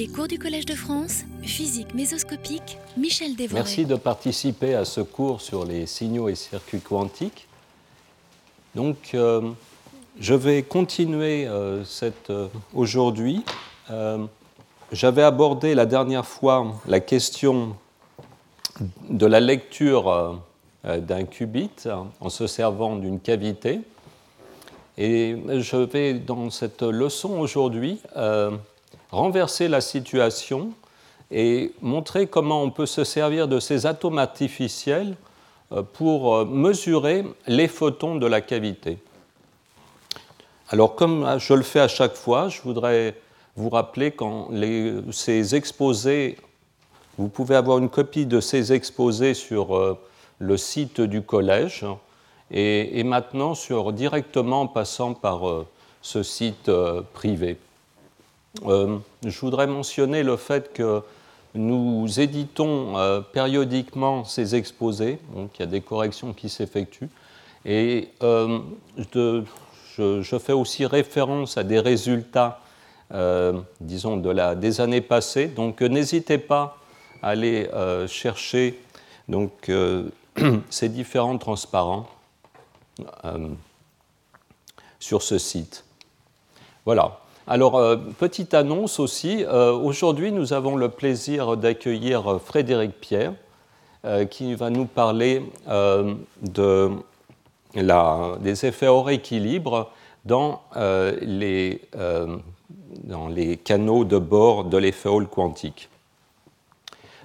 Les cours du Collège de France, physique mésoscopique, Michel Dévoré. Merci de participer à ce cours sur les signaux et circuits quantiques. Donc, euh, je vais continuer euh, euh, aujourd'hui. J'avais abordé la dernière fois la question de la lecture d'un qubit en se servant d'une cavité. Et je vais, dans cette leçon aujourd'hui, renverser la situation et montrer comment on peut se servir de ces atomes artificiels euh, pour euh, mesurer les photons de la cavité. Alors comme je le fais à chaque fois, je voudrais vous rappeler quand ces exposés, vous pouvez avoir une copie de ces exposés sur euh, le site du collège et, maintenant sur, directement en passant par ce site privé. Euh, je voudrais mentionner le fait que nous éditons euh, périodiquement ces exposés, donc il y a des corrections qui s'effectuent, et euh, je, fais aussi référence à des résultats, disons, de la, des années passées, donc n'hésitez pas à aller chercher donc, ces différents transparents sur ce site. Voilà. Alors, euh, petite annonce aussi, euh, aujourd'hui nous avons le plaisir d'accueillir Frédéric Pierre euh, qui va nous parler de des effets hors équilibre dans, les, canaux de bord de l'effet Hall quantique.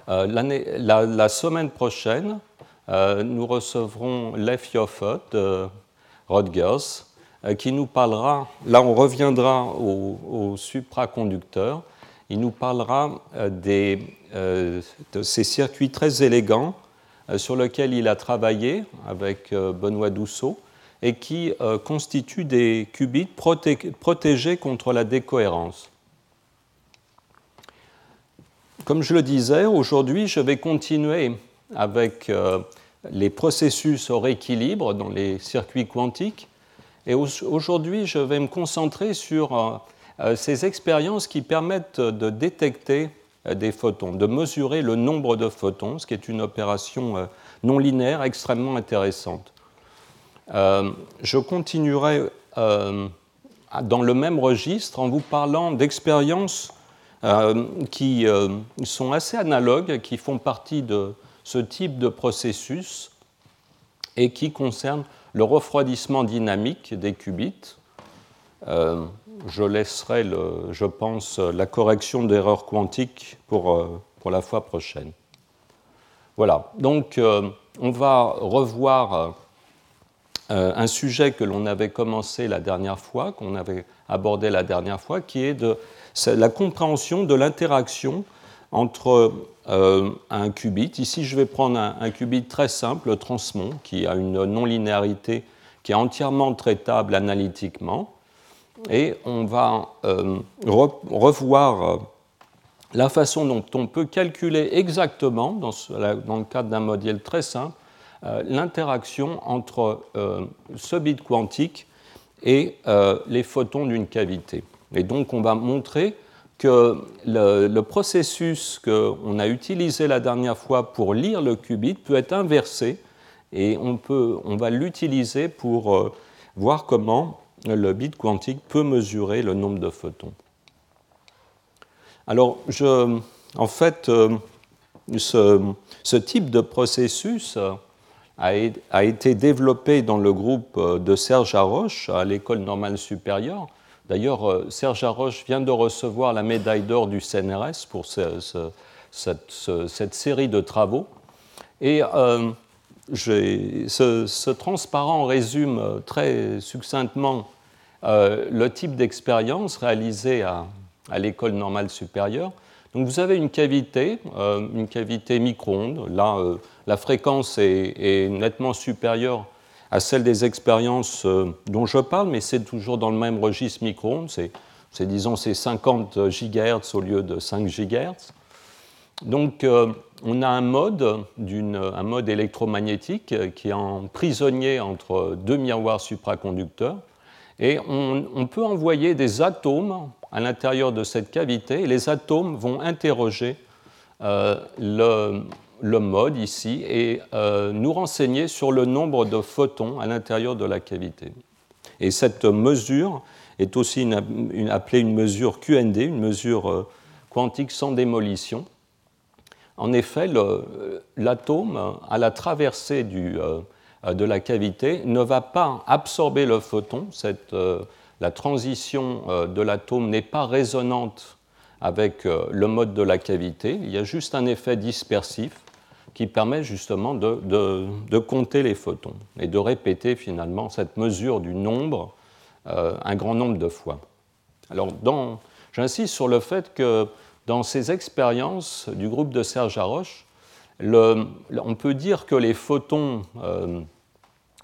La, semaine prochaine, nous recevrons Lev Yoffot de Rutgers euh, qui nous parlera, là on reviendra au, supraconducteur, il nous parlera euh, des, euh, de ces circuits très élégants sur lesquels il a travaillé avec Benoît Dousseau et qui constituent des qubits protégés contre la décohérence. Comme je le disais, aujourd'hui je vais continuer avec les processus hors équilibre dans les circuits quantiques et aujourd'hui, je vais me concentrer sur euh, euh, ces expériences qui permettent de détecter euh, des photons, de mesurer le nombre de photons, ce qui est une opération non linéaire extrêmement intéressante. je continuerai dans le même registre en vous parlant d'expériences qui sont assez analogues, qui font partie de ce type de processus et qui concernent le refroidissement dynamique des qubits. Euh, je laisserai, je pense, la correction d'erreurs quantiques pour, euh, pour la fois prochaine. Voilà, donc euh, on va revoir un sujet que l'on avait commencé la dernière fois, qu'on avait abordé la dernière fois, qui est de la compréhension de l'interaction entre euh, un qubit. Ici, je vais prendre un, qubit très simple, le transmon, qui a une non-linéarité qui est entièrement traitable analytiquement. Et on va euh, revoir euh, la façon dont on peut calculer exactement, dans, dans le cadre d'un modèle très simple, l'interaction entre ce bit quantique et les photons d'une cavité. Et donc, on va montrer que le, processus qu'on a utilisé la dernière fois pour lire le qubit peut être inversé et on, peut, on va l'utiliser pour euh, voir comment le bit quantique peut mesurer le nombre de photons. Alors, je, en fait, euh, ce, type de processus a, a, été développé dans le groupe de Serge Haroche à l'École normale supérieure D'ailleurs, euh, Serge Haroche vient de recevoir la médaille d'or du CNRS pour cette, série de travaux. Et euh, ce, transparent résume euh, très succinctement le type d'expérience réalisée à, l'école normale supérieure. Donc vous avez une cavité, une cavité micro-ondes. Là, la fréquence est nettement supérieure à celle des expériences euh, dont je parle, mais c'est toujours dans le même registre micro-ondes, c'est, disons c'est 50 GHz au lieu de 5 GHz. Donc euh, on a un mode, un mode électromagnétique euh, qui est en prisonnier entre deux miroirs supraconducteurs, et on, peut envoyer des atomes à l'intérieur de cette cavité et les atomes vont interroger le, le, mode ici et nous renseigner sur le nombre de photons à l'intérieur de la cavité. Et cette mesure est aussi appelée une mesure QND, une mesure quantique sans démolition. En effet, l'atome, à la traversée euh, de la cavité ne va pas absorber le photon. Euh, la transition euh, de l'atome n'est pas résonante avec le mode de la cavité. Il y a juste un effet dispersif qui permet justement de, compter les photons et de répéter finalement cette mesure du nombre un grand nombre de fois. Alors, j'insiste sur le fait que dans ces expériences du groupe de Serge Haroche, on peut dire que les photons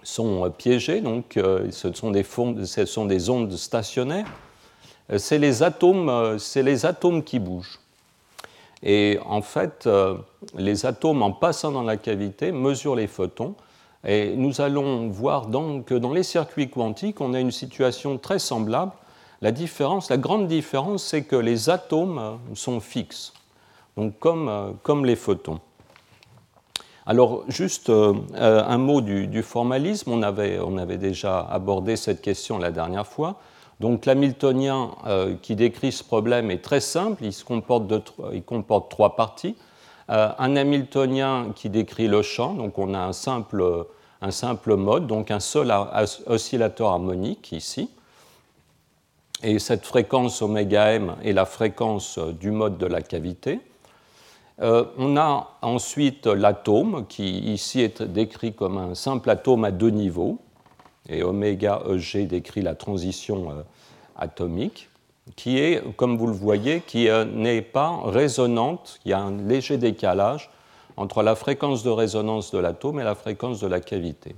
sont euh, piégés, donc euh, ce sont, des ce sont des ondes stationnaires. Euh, c'est les, les atomes qui bougent. Et en fait, les atomes, en passant dans la cavité, mesurent les photons. Et nous allons voir donc que dans les circuits quantiques, on a une situation très semblable. La différence, la grande différence, c'est que les atomes sont fixes, donc comme, comme les photons. Alors, juste euh, euh, un mot du, formalisme. On avait, déjà abordé cette question la dernière fois. Donc, l'hamiltonien euh, qui décrit ce problème est très simple. Il, comporte, trois parties. un hamiltonien qui décrit le champ. Donc, on a un simple, un simple mode, donc un seul oscillateur harmonique ici. Et cette fréquence oméga m est la fréquence du mode de la cavité. Euh, on a ensuite l'atome, qui ici est décrit comme un simple atome à deux niveaux, et oméga EG décrit la transition euh, atomique, qui est, comme vous le voyez, qui euh, n'est pas résonante, il y a un léger décalage entre la fréquence de résonance de l'atome et la fréquence de la cavité.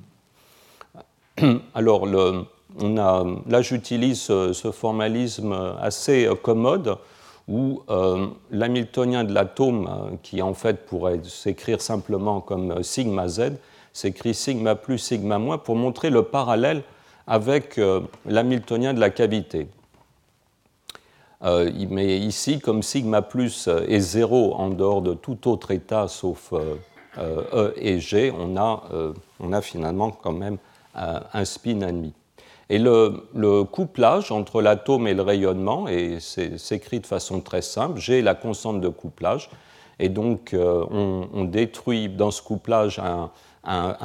Alors, là j'utilise ce formalisme assez commode où euh, l'hamiltonien de l'atome, euh, qui en fait pourrait s'écrire simplement comme euh, sigma z, s'écrit sigma plus sigma moins pour montrer le parallèle avec l'hamiltonien de la cavité. mais ici, comme sigma plus est zéro en dehors de tout autre état sauf E et G, on a, on a finalement quand même un spin ennemi. Et le, couplage entre l'atome et le rayonnement s'écrit de façon très simple. J'ai la constante de couplage. Et donc, euh, on, détruit dans ce couplage un,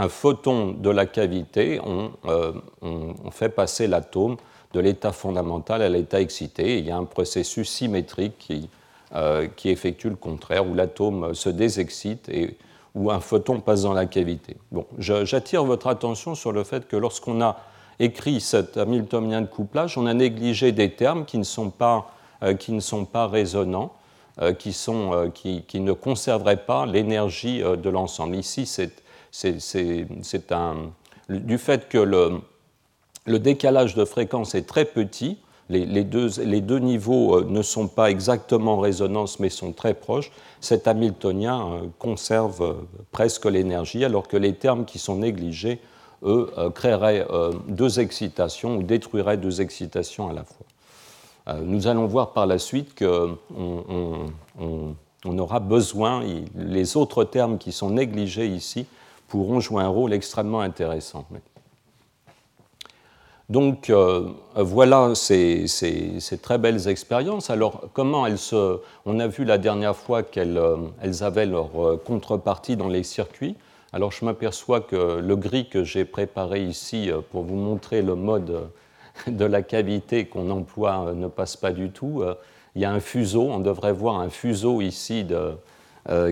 photon de la cavité. Euh, on, fait passer l'atome de l'état fondamental à l'état excité. il y a un processus symétrique qui, euh, qui effectue le contraire, où l'atome se désexcite et où un photon passe dans la cavité. Bon, j'attire votre attention sur le fait que lorsqu'on a écrit cet Hamiltonien de couplage, on a négligé des termes qui ne sont pas, euh, qui ne sont pas résonnants, euh, qui, sont, qui, qui, ne conserveraient pas l'énergie de l'ensemble. Ici, c'est un, du fait que le, décalage de fréquence est très petit, les, deux, les deux, niveaux ne sont pas exactement en résonance mais sont très proches, cet Hamiltonien conserve presque l'énergie alors que les termes qui sont négligés eux, euh, créeraient euh, deux excitations ou détruiraient deux excitations à la fois. Euh, nous allons voir par la suite qu'on on, aura besoin, les autres termes qui sont négligés ici pourront jouer un rôle extrêmement intéressant. Donc voilà ces, très belles expériences. Alors comment elles se... On a vu la dernière fois qu'elles avaient leur contrepartie dans les circuits. Alors je m'aperçois que le gris que j'ai préparé ici euh, pour vous montrer le mode euh, de la cavité qu'on emploie euh, ne passe pas du tout. Il y a un fuseau, on devrait voir un fuseau ici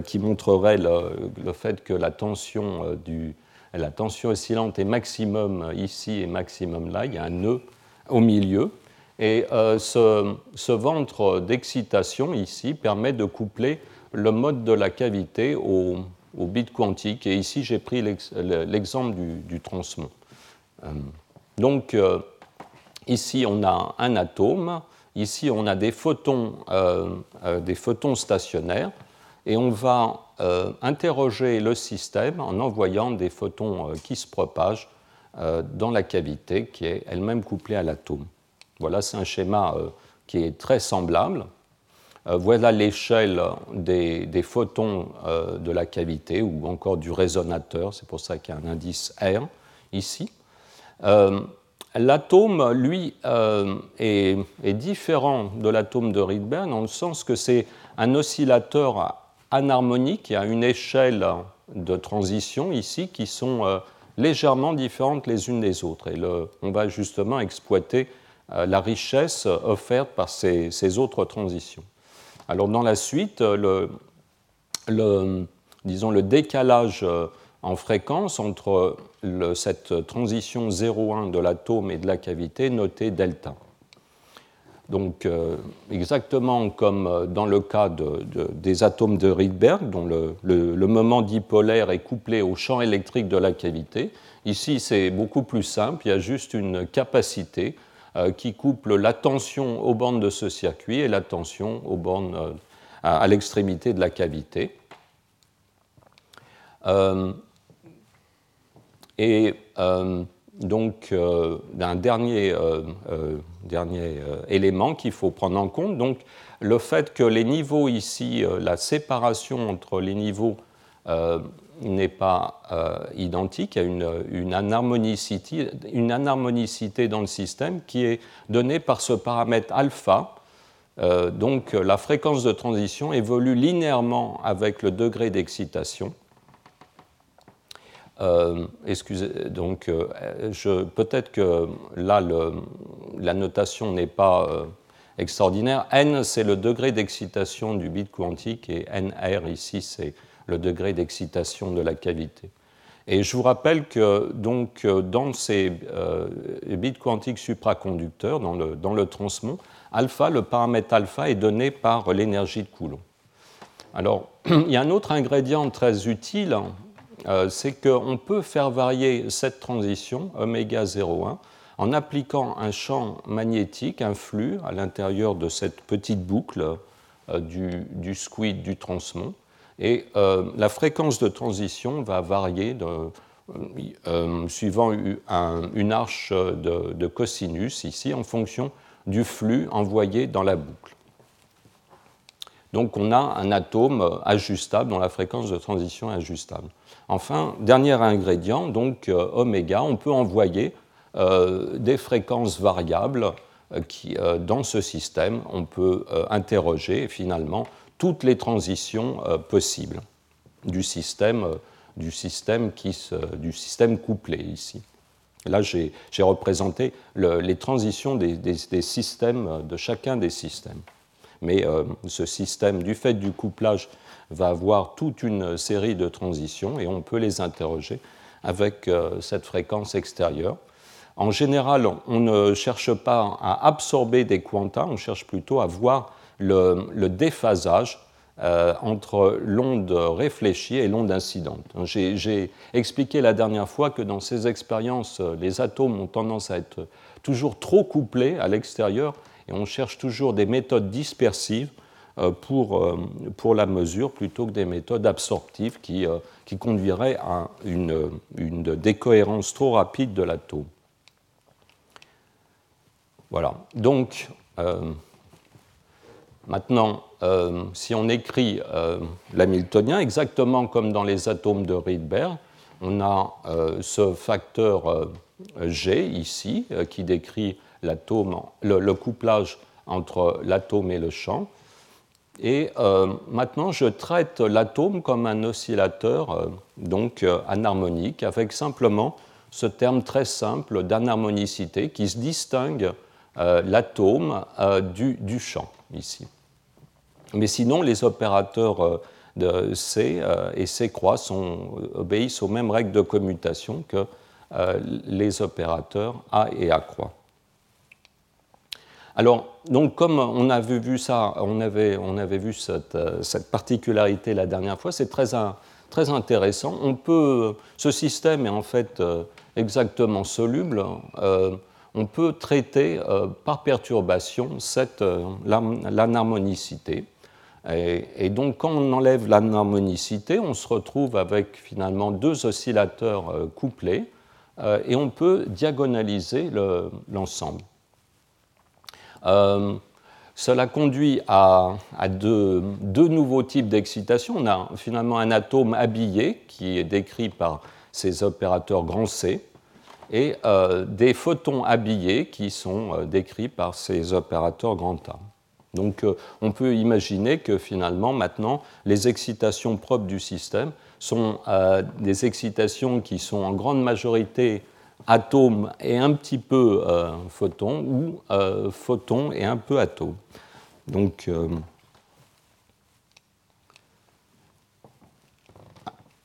qui montrerait le, fait que la tension, du, la tension oscillante est maximum ici et maximum là. Il y a un nœud au milieu. Et ce, ventre d'excitation ici permet de coupler le mode de la cavité au, bit quantique. Et ici, j'ai pris l'exemple du. Euh, donc, euh, ici, on a un atome. Ici, on a des photons, euh, des photons stationnaires. Et on va interroger le système en envoyant des photons qui se propagent dans la cavité qui est elle-même couplée à l'atome. Voilà, c'est un schéma qui est très semblable. voilà l'échelle des, photons de la cavité ou encore du résonateur, c'est pour ça qu'il y a un indice R ici. L'atome, lui, est, est, différent de l'atome de Rydberg dans le sens que c'est un oscillateur anharmonique, il y a une échelle de transition ici qui sont euh, légèrement différentes les unes des autres. Et on va justement exploiter euh, la richesse offerte par ces, autres transitions. Alors dans la suite, le, disons, le décalage euh, en fréquence entre cette transition 0,1 de l'atome et de la cavité noté delta. Donc, euh, exactement comme euh, dans le cas des atomes de Rydberg, dont le, moment dipolaire est couplé au champ électrique de la cavité, ici c'est beaucoup plus simple, il y a juste une capacité euh, qui couple la tension aux bornes de ce circuit et la tension aux bornes à, l'extrémité de la cavité. et donc d'un dernier, dernier élément qu'il faut prendre en compte, donc le fait que les niveaux ici, la séparation entre les niveaux n'est pas identique, il y a une, une, anharmonicité, une, anharmonicité, dans le système qui est donnée par ce paramètre alpha. donc la fréquence de transition évolue linéairement avec le degré d'excitation. Euh, excusez, donc euh, peut-être que là la notation n'est pas euh, extraordinaire. N c'est le degré d'excitation du bit quantique et NR ici c'est le degré d'excitation de la cavité. Et je vous rappelle que donc dans ces bits quantiques supraconducteurs, dans le, dans le transmon, alpha, le paramètre alpha est donné par l'énergie de Coulomb. Alors, il y a un autre ingrédient très utile euh, c'est qu'on peut faire varier cette transition, oméga 0,1, en appliquant un champ magnétique, un flux, à l'intérieur de cette petite boucle euh, du, squid du transmon. Et euh, la fréquence de transition va varier suivant une arche de, cosinus ici en fonction du flux envoyé dans la boucle. Donc on a un atome ajustable dont la fréquence de transition est ajustable. Enfin, dernier ingrédient, donc euh, oméga, on peut envoyer euh, des fréquences variables euh, qui, dans ce système, on peut interroger finalement toutes les transitions possibles du système, du système, qui du couplé ici. Là, j'ai représenté les transitions des, systèmes, de chacun des systèmes. Mais ce système, du fait du couplage va avoir toute une série de transitions et on peut les interroger avec euh, cette fréquence extérieure. En général, on ne cherche pas à absorber des quantas, on cherche plutôt à voir le, déphasage euh, entre l'onde réfléchie et l'onde incidente. J'ai expliqué la dernière fois que dans ces expériences, les atomes ont tendance à être toujours trop couplés à l'extérieur et on cherche toujours des méthodes dispersives pour, euh, pour la mesure plutôt que des méthodes absorptives qui, euh, qui conduiraient à une, une décohérence trop rapide de l'atome. Voilà. Donc, maintenant, si on écrit l'hamiltonien, exactement comme dans les atomes de Rydberg, on a ce facteur G ici qui décrit le, couplage entre l'atome et le champ. Et euh, maintenant, je traite l'atome comme un oscillateur euh, donc euh, anharmonique, avec simplement ce terme très simple d'anharmonicité qui se distingue l'atome du, champ ici. Mais sinon, les opérateurs C et C croix obéissent aux mêmes règles de commutation que les opérateurs A et A croix. Alors, donc, comme on avait vu euh, cette, particularité la dernière fois, c'est très, intéressant. Ce système est en fait euh, exactement soluble. Euh, on peut traiter par perturbation l'anharmonicité. Et, et, donc, quand on enlève l'anharmonicité, on se retrouve avec finalement deux oscillateurs couplés et on peut diagonaliser l'ensemble. Euh, cela conduit à, deux, nouveaux types d'excitation. On a finalement un atome habillé qui est décrit par ces opérateurs grand C et euh, des photons habillés qui sont euh, décrits par ces opérateurs grand A. Donc on peut imaginer que finalement maintenant les excitations propres du système sont des excitations qui sont en grande majorité atomes et un petit peu photons ou photons et un peu atomes. Donc, euh,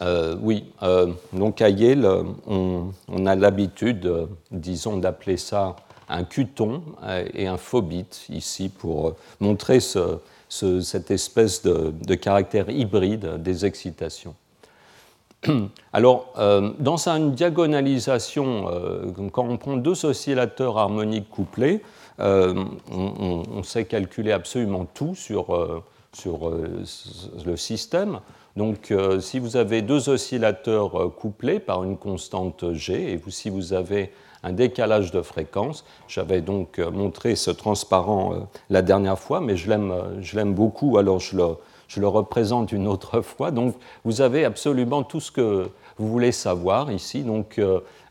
euh, oui, euh, donc à Yale, on, a l'habitude, disons, d'appeler ça un cuton et un phobite ici pour montrer cette espèce de, caractère hybride des excitations. Alors, dans une diagonalisation, quand on prend deux oscillateurs harmoniques couplés, euh, on, sait calculer absolument tout sur, euh, sur euh, le système. Donc, si vous avez deux oscillateurs couplés par une constante G, et vous, si vous avez un décalage de fréquence, j'avais donc montré ce transparent la dernière fois, mais je l'aime beaucoup, alors je le, je le représente une autre fois. Donc, vous avez absolument tout ce que vous voulez savoir ici. Donc,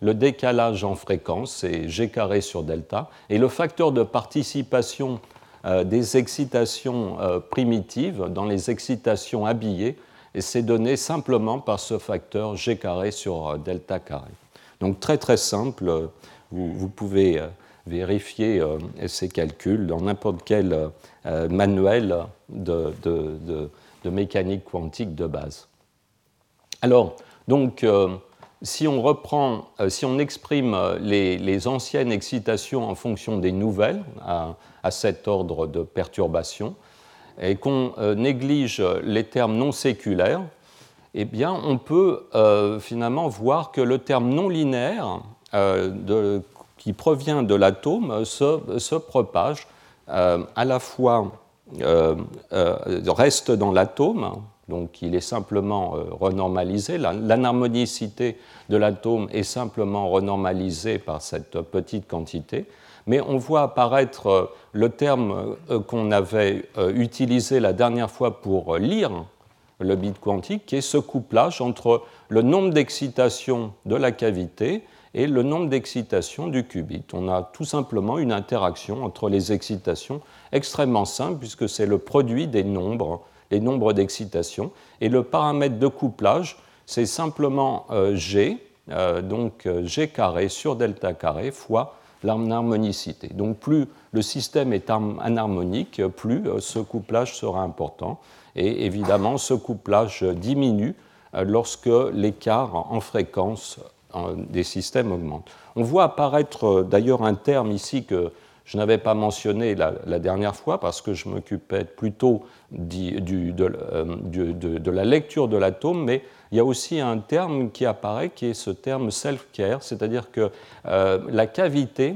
le décalage en fréquence, c'est G carré sur delta, et le facteur de participation euh, des excitations euh, primitives dans les excitations habillées, c'est donné simplement par ce facteur G carré sur euh, delta carré. Donc très très simple, vous, pouvez vérifier ces calculs dans n'importe quel manuel de, de, mécanique quantique de base. Alors, donc, si on reprend, euh, si on exprime euh, les, anciennes excitations en fonction des nouvelles, à, cet ordre de perturbation, et qu'on euh, néglige les termes non séculaires, eh bien, on peut finalement voir que le terme non linéaire qui provient de l'atome se, propage à la fois reste dans l'atome, donc il est simplement euh, renormalisé. L'anharmonicité de l'atome est simplement renormalisée par cette petite quantité. Mais on voit apparaître euh, le terme euh, qu'on avait utilisé la dernière fois pour lire le bit quantique, qui est ce couplage entre le nombre d'excitations de la cavité et le nombre d'excitations du qubit. On a tout simplement une interaction entre les excitations extrêmement simple, puisque c'est le produit des nombres les nombres d'excitation. Et le paramètre de couplage, c'est simplement euh, G, euh, donc euh, G carré sur delta carré fois l'harmonicité. Donc plus le système est anharmonique, plus ce couplage sera important. Et évidemment, ce couplage diminue lorsque l'écart en fréquence des systèmes augmente. On voit apparaître d'ailleurs un terme ici que je n'avais pas mentionné la, dernière fois parce que je m'occupais plutôt euh, de, la lecture de l'atome, mais il y a aussi un terme qui apparaît qui est ce terme self-care, c'est-à-dire que euh, la cavité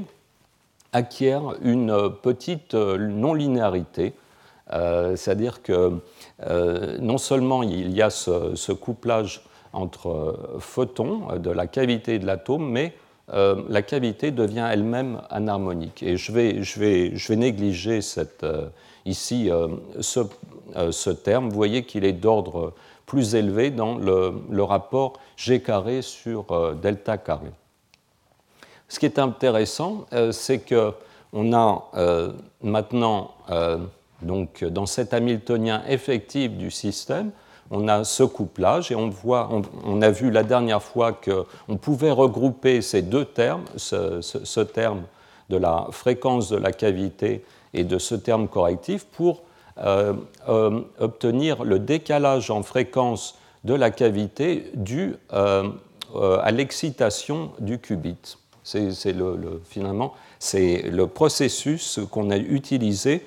acquiert une petite euh, non-linéarité, c'est-à-dire que non seulement il y a ce couplage entre photons de la cavité de l'atome, mais euh, la cavité devient elle-même anharmonique. Et je vais, je vais, je vais négliger cette, euh, ici euh, ce, terme. Vous voyez qu'il est d'ordre plus élevé dans le, le, rapport G carré sur delta carré. Ce qui est intéressant, c'est qu'on a maintenant, donc, dans cet Hamiltonien effectif du système, on a ce couplage et on, voit, on, a vu la dernière fois qu'on pouvait regrouper ces deux termes, ce, terme de la fréquence de la cavité et de ce terme correctif, pour euh, euh, obtenir le décalage en fréquence de la cavité dû euh, à l'excitation du qubit. C'est le, finalement c'est le processus qu'on a utilisé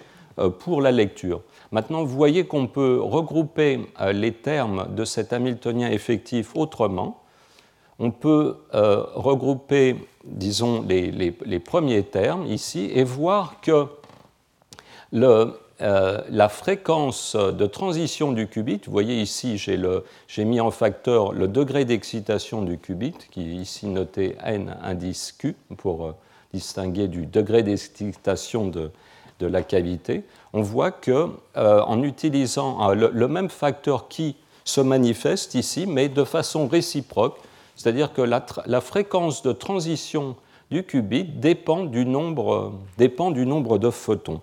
pour la lecture. Maintenant, vous voyez qu'on peut regrouper euh, les termes de cet Hamiltonien effectif autrement. On peut euh, regrouper, disons, les, premiers termes ici et voir que euh, la fréquence de transition du qubit, vous voyez ici, j'ai mis en facteur le degré d'excitation du qubit, qui est ici noté n indice q, pour distinguer du degré d'excitation de de la cavité, on voit que en utilisant le, même facteur qui se manifeste ici, mais de façon réciproque, c'est-à-dire que la, fréquence de transition du qubit dépend du nombre, de photons.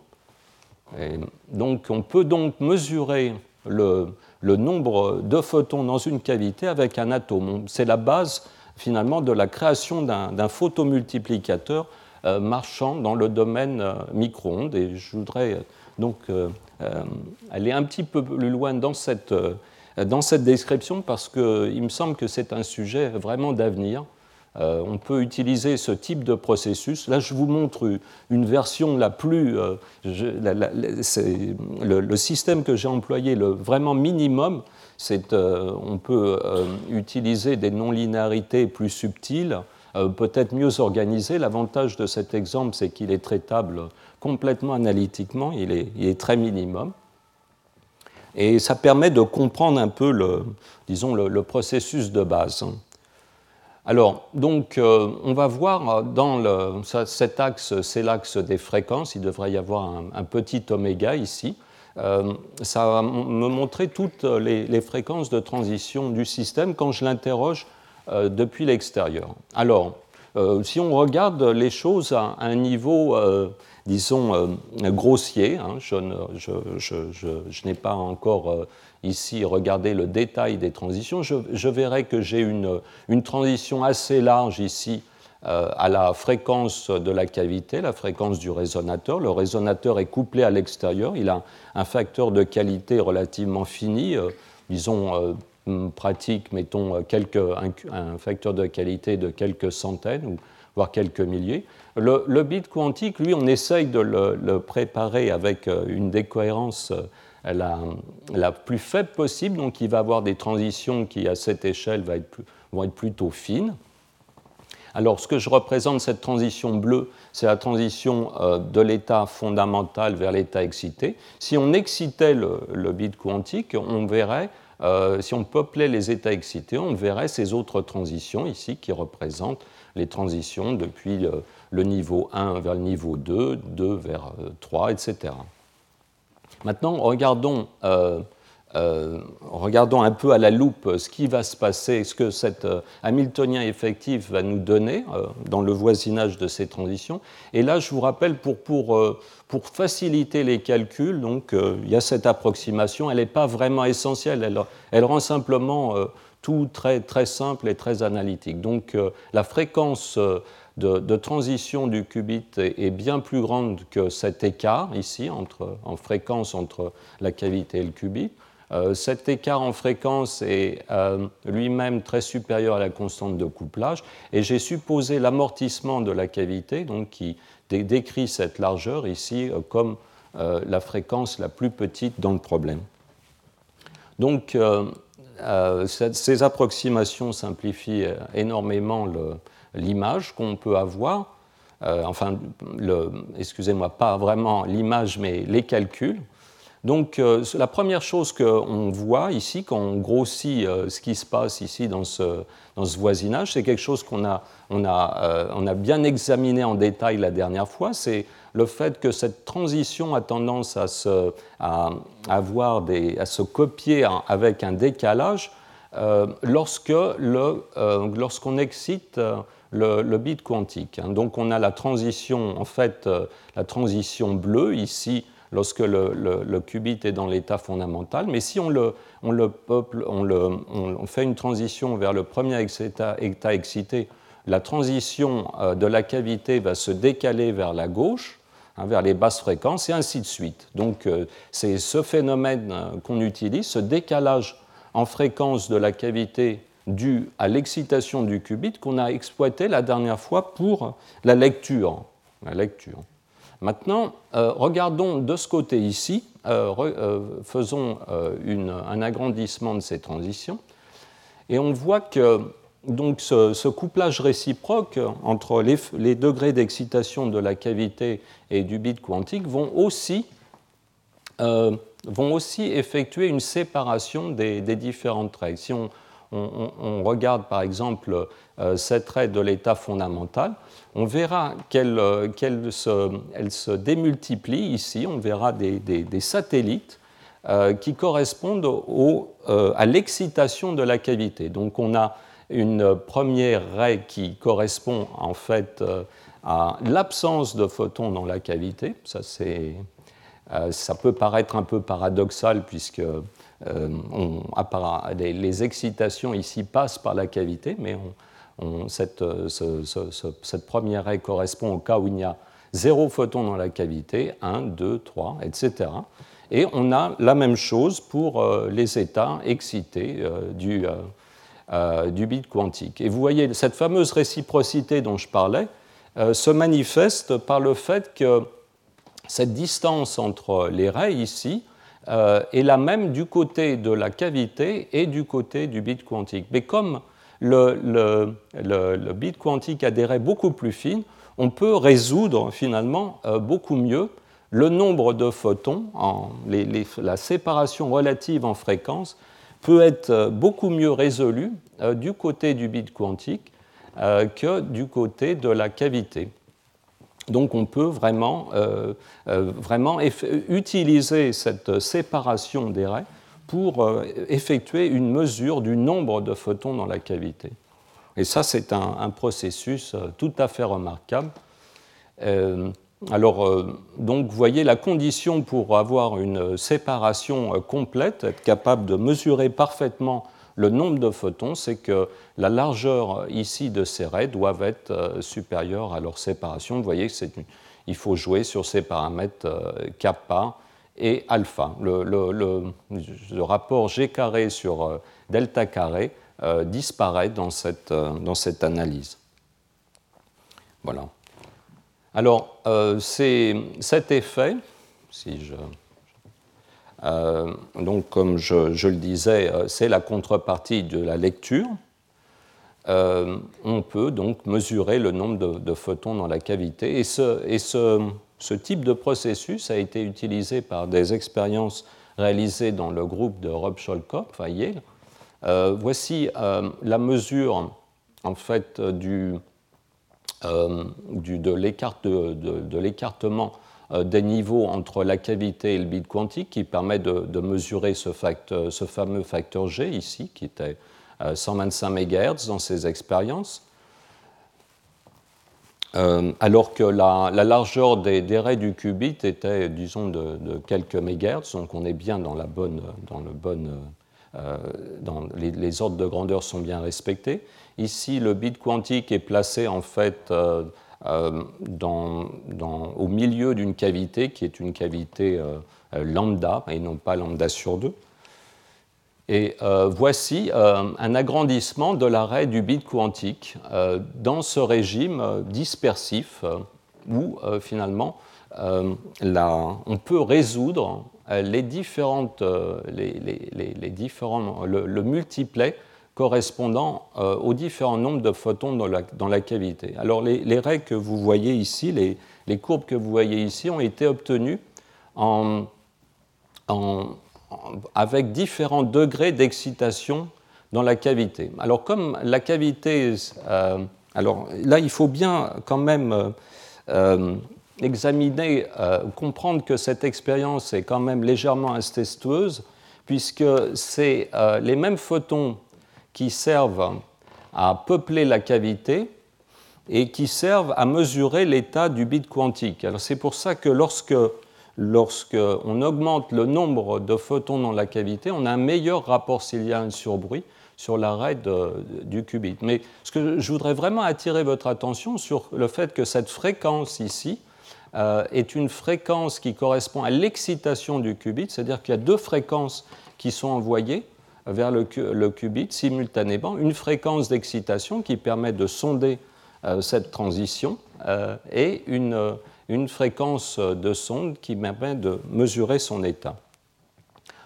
on peut donc mesurer le, nombre de photons dans une cavité avec un atome. C'est la base finalement de la création d'un photomultiplicateur euh, marchant dans le domaine euh, micro-ondes. Et je voudrais euh, donc aller un petit peu plus loin dans cette, dans cette description parce qu'il me semble que c'est un sujet vraiment d'avenir. on peut utiliser ce type de processus. Là, je vous montre une version la plus. le, système que j'ai employé, le vraiment minimum, c'est on peut utiliser des non-linéarités plus subtiles euh, peut-être mieux organisé. L'avantage de cet exemple, c'est qu'il est traitable complètement analytiquement, il est, très minimum. Et ça permet de comprendre un peu le, disons, le, processus de base. Alors, donc, euh, on va voir dans cet axe, c'est l'axe des fréquences, il devrait y avoir un, petit oméga ici. Euh, ça va me montrer toutes les, fréquences de transition du système quand je l'interroge euh, depuis l'extérieur. Alors, euh, si on regarde les choses à un niveau, euh, disons, grossier, hein, je, n'ai pas encore ici regardé le détail des transitions, je, verrai que j'ai une, transition assez large ici à la fréquence de la cavité, la fréquence du résonateur. Le résonateur est couplé à l'extérieur, il a un facteur de qualité relativement fini, disons pratique, mettons, quelques, un, facteur de qualité de quelques centaines, ou voire quelques milliers. Le, bit quantique, lui, on essaye de le, préparer avec euh, une décohérence euh, la, la, plus faible possible, donc il va avoir des transitions qui, à cette échelle, vont être plutôt fines. Alors, ce que je représente, cette transition bleue, c'est la transition euh, de l'état fondamental vers l'état excité. Si on excitait le bit quantique, on verrait euh, si on peuplait les états excités, on verrait ces autres transitions ici qui représentent les transitions depuis le, niveau 1 vers le niveau 2, 2 vers 3, euh, etc. Maintenant, regardons euh, regardons un peu à la loupe ce qui va se passer, ce que cet Hamiltonien effectif va nous donner dans le voisinage de ces transitions. Et là, je vous rappelle, pour, pour, pour faciliter les calculs, donc, il y a cette approximation, elle n'est pas vraiment essentielle, elle, rend simplement tout très, très simple et très analytique. Donc la fréquence de, transition du qubit est, bien plus grande que cet écart ici entre, en fréquence entre la cavité et le qubit. Euh, cet écart en fréquence est euh, lui-même très supérieur à la constante de couplage et j'ai supposé l'amortissement de la cavité, donc qui décrit cette largeur ici euh, comme la fréquence la plus petite dans le problème. Donc ces approximations simplifient énormément l'image qu'on peut avoir. enfin, excusez-moi, pas vraiment l'image, mais les calculs. Donc euh, la première chose qu'on voit ici, quand on grossit euh, ce qui se passe ici dans ce, dans ce voisinage, c'est quelque chose qu'on a, on a, euh, a, bien examiné en détail la dernière fois, c'est le fait que cette transition a tendance à se, à avoir des, à se copier avec un décalage lorsque le, lorsqu'on excite le, le, bit quantique. Hein. Donc on a la transition, en fait, la transition bleue ici lorsque le, qubit est dans l'état fondamental. Mais si on, le, fait une transition vers le premier état, état excité, la transition euh, de la cavité va se décaler vers la gauche, hein, vers les basses fréquences, et ainsi de suite. Donc euh, c'est ce phénomène euh, qu'on utilise, ce décalage en fréquence de la cavité dû à l'excitation du qubit qu'on a exploité la dernière fois pour la lecture. La lecture. Maintenant, euh, regardons de ce côté ici, euh, euh, faisons un agrandissement de ces transitions, et on voit que donc, ce, couplage réciproque entre les, degrés d'excitation de la cavité et du bit quantique vont aussi, vont aussi effectuer une séparation des, différentes règles. On, regarde par exemple cette raie de l'état fondamental, on verra qu'elle se, démultiplie ici, on verra des, satellites qui correspondent à l'excitation de la cavité. Donc on a une première raie qui correspond en fait à l'absence de photons dans la cavité. Ça, euh, ça peut paraître un peu paradoxal puisque euh, les, excitations ici passent par la cavité, mais cette, cette, première raie correspond au cas où il y a zéro photon dans la cavité, 1, 2, 3, etc. Et on a la même chose pour euh, les états excités du, du bit quantique. Et vous voyez, cette fameuse réciprocité dont je parlais, euh, se manifeste par le fait que cette distance entre les raies ici euh, est la même du côté de la cavité et du côté du bit quantique. Mais comme le, bit quantique a beaucoup plus fines, on peut résoudre finalement euh, beaucoup mieux le nombre de photons, la séparation relative en fréquence peut être beaucoup mieux résolue du côté du bit quantique euh, que du côté de la cavité. Donc on peut vraiment, euh, euh, utiliser cette séparation des raies pour effectuer une mesure du nombre de photons dans la cavité. Et ça, c'est un, processus tout à fait remarquable. alors, donc, vous voyez, la condition pour avoir une séparation complète, être capable de mesurer parfaitement le nombre de photons, c'est que la largeur ici de ces raies doivent être euh, supérieures à leur séparation. Vous voyez qu'il faut jouer sur ces paramètres euh, kappa et alpha. Le, rapport G carré sur euh, delta carré disparaît dans cette, dans cette analyse. Voilà. Alors, cet effet, si je euh, donc, comme je, le disais, euh, c'est la contrepartie de la lecture. Euh, on peut donc mesurer le nombre de, photons dans la cavité. Et, ce, type de processus a été utilisé par des expériences réalisées dans le groupe de Rob Scholkopf à Yale. voici la mesure en fait de l'écartement des niveaux entre la cavité et le bit quantique qui permet de, mesurer ce, ce, fameux facteur G ici, qui était 125 euh, MHz dans ces expériences. Euh, alors que la, largeur des, raies du qubit était, disons, de, quelques mégahertz, donc on est bien dans la bonne, dans le bon, dans les, ordres de grandeur sont bien respectés. Ici, le bit quantique est placé en fait euh, au milieu d'une cavité qui est une cavité euh, lambda et non pas lambda sur 2. Et euh, voici un agrandissement de l'arrêt du bit quantique dans ce régime dispersif où finalement on peut résoudre les différentes, les, différents, le, le multiplet correspondant euh, aux différents nombres de photons dans la, dans la cavité. Alors les, règles que vous voyez ici, les, les, courbes que vous voyez ici, ont été obtenues en, en, avec différents degrés d'excitation dans la cavité. Alors comme la cavité... Euh, alors là, il faut bien quand même euh, examiner, comprendre que cette expérience est quand même légèrement incestueuse, puisque c'est les mêmes photons qui servent à peupler la cavité et qui servent à mesurer l'état du bit quantique. Alors c'est pour ça que lorsque, lorsque augmente le nombre de photons dans la cavité, on a un meilleur rapport un sur bruit sur l'arrêt du qubit. Mais ce que je voudrais vraiment attirer votre attention sur le fait que cette fréquence ici euh, est une fréquence qui correspond à l'excitation du qubit, c'est-à-dire qu'il y a deux fréquences qui sont envoyées vers le, qubit simultanément une fréquence d'excitation qui permet de sonder euh, cette transition euh, et une, une, fréquence de sonde qui permet de mesurer son état.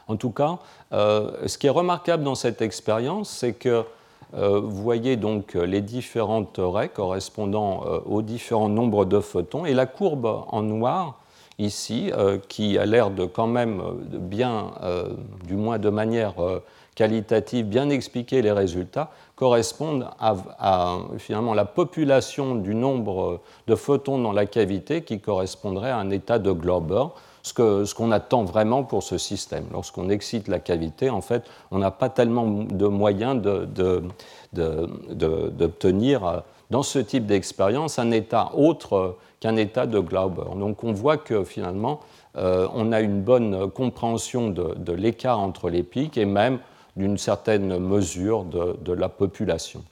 En tout cas, euh, ce qui est remarquable dans cette expérience, c'est que vous voyez donc les différentes raies correspondant aux différents nombres de photons et la courbe en noir ici, qui a l'air de quand même bien, du moins de manière qualitative, bien expliquer les résultats, correspondent à, finalement la population du nombre de photons dans la cavité qui correspondrait à un état de Glauber, ce qu'on attend vraiment pour ce système. Lorsqu'on excite la cavité, en fait, on n'a pas tellement de moyens d'obtenir euh, dans ce type d'expérience un état autre qu'un état de Glauber. Donc on voit que finalement, euh, on a une bonne compréhension de l'écart entre les pics et même d'une certaine mesure de, la population.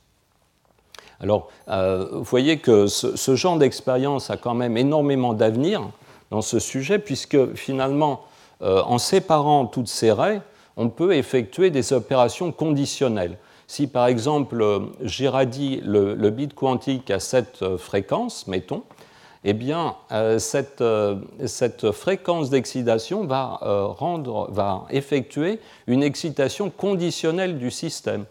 Alors, euh, vous voyez que ce, genre d'expérience a quand même énormément d'avenir dans ce sujet, puisque finalement, euh, en séparant toutes ces raies, on peut effectuer des opérations conditionnelles. Si par exemple j'irradie le, le, bit quantique à cette fréquence, mettons, eh bien, euh, euh, cette, fréquence d'excitation va, euh, va effectuer une excitation conditionnelle du système.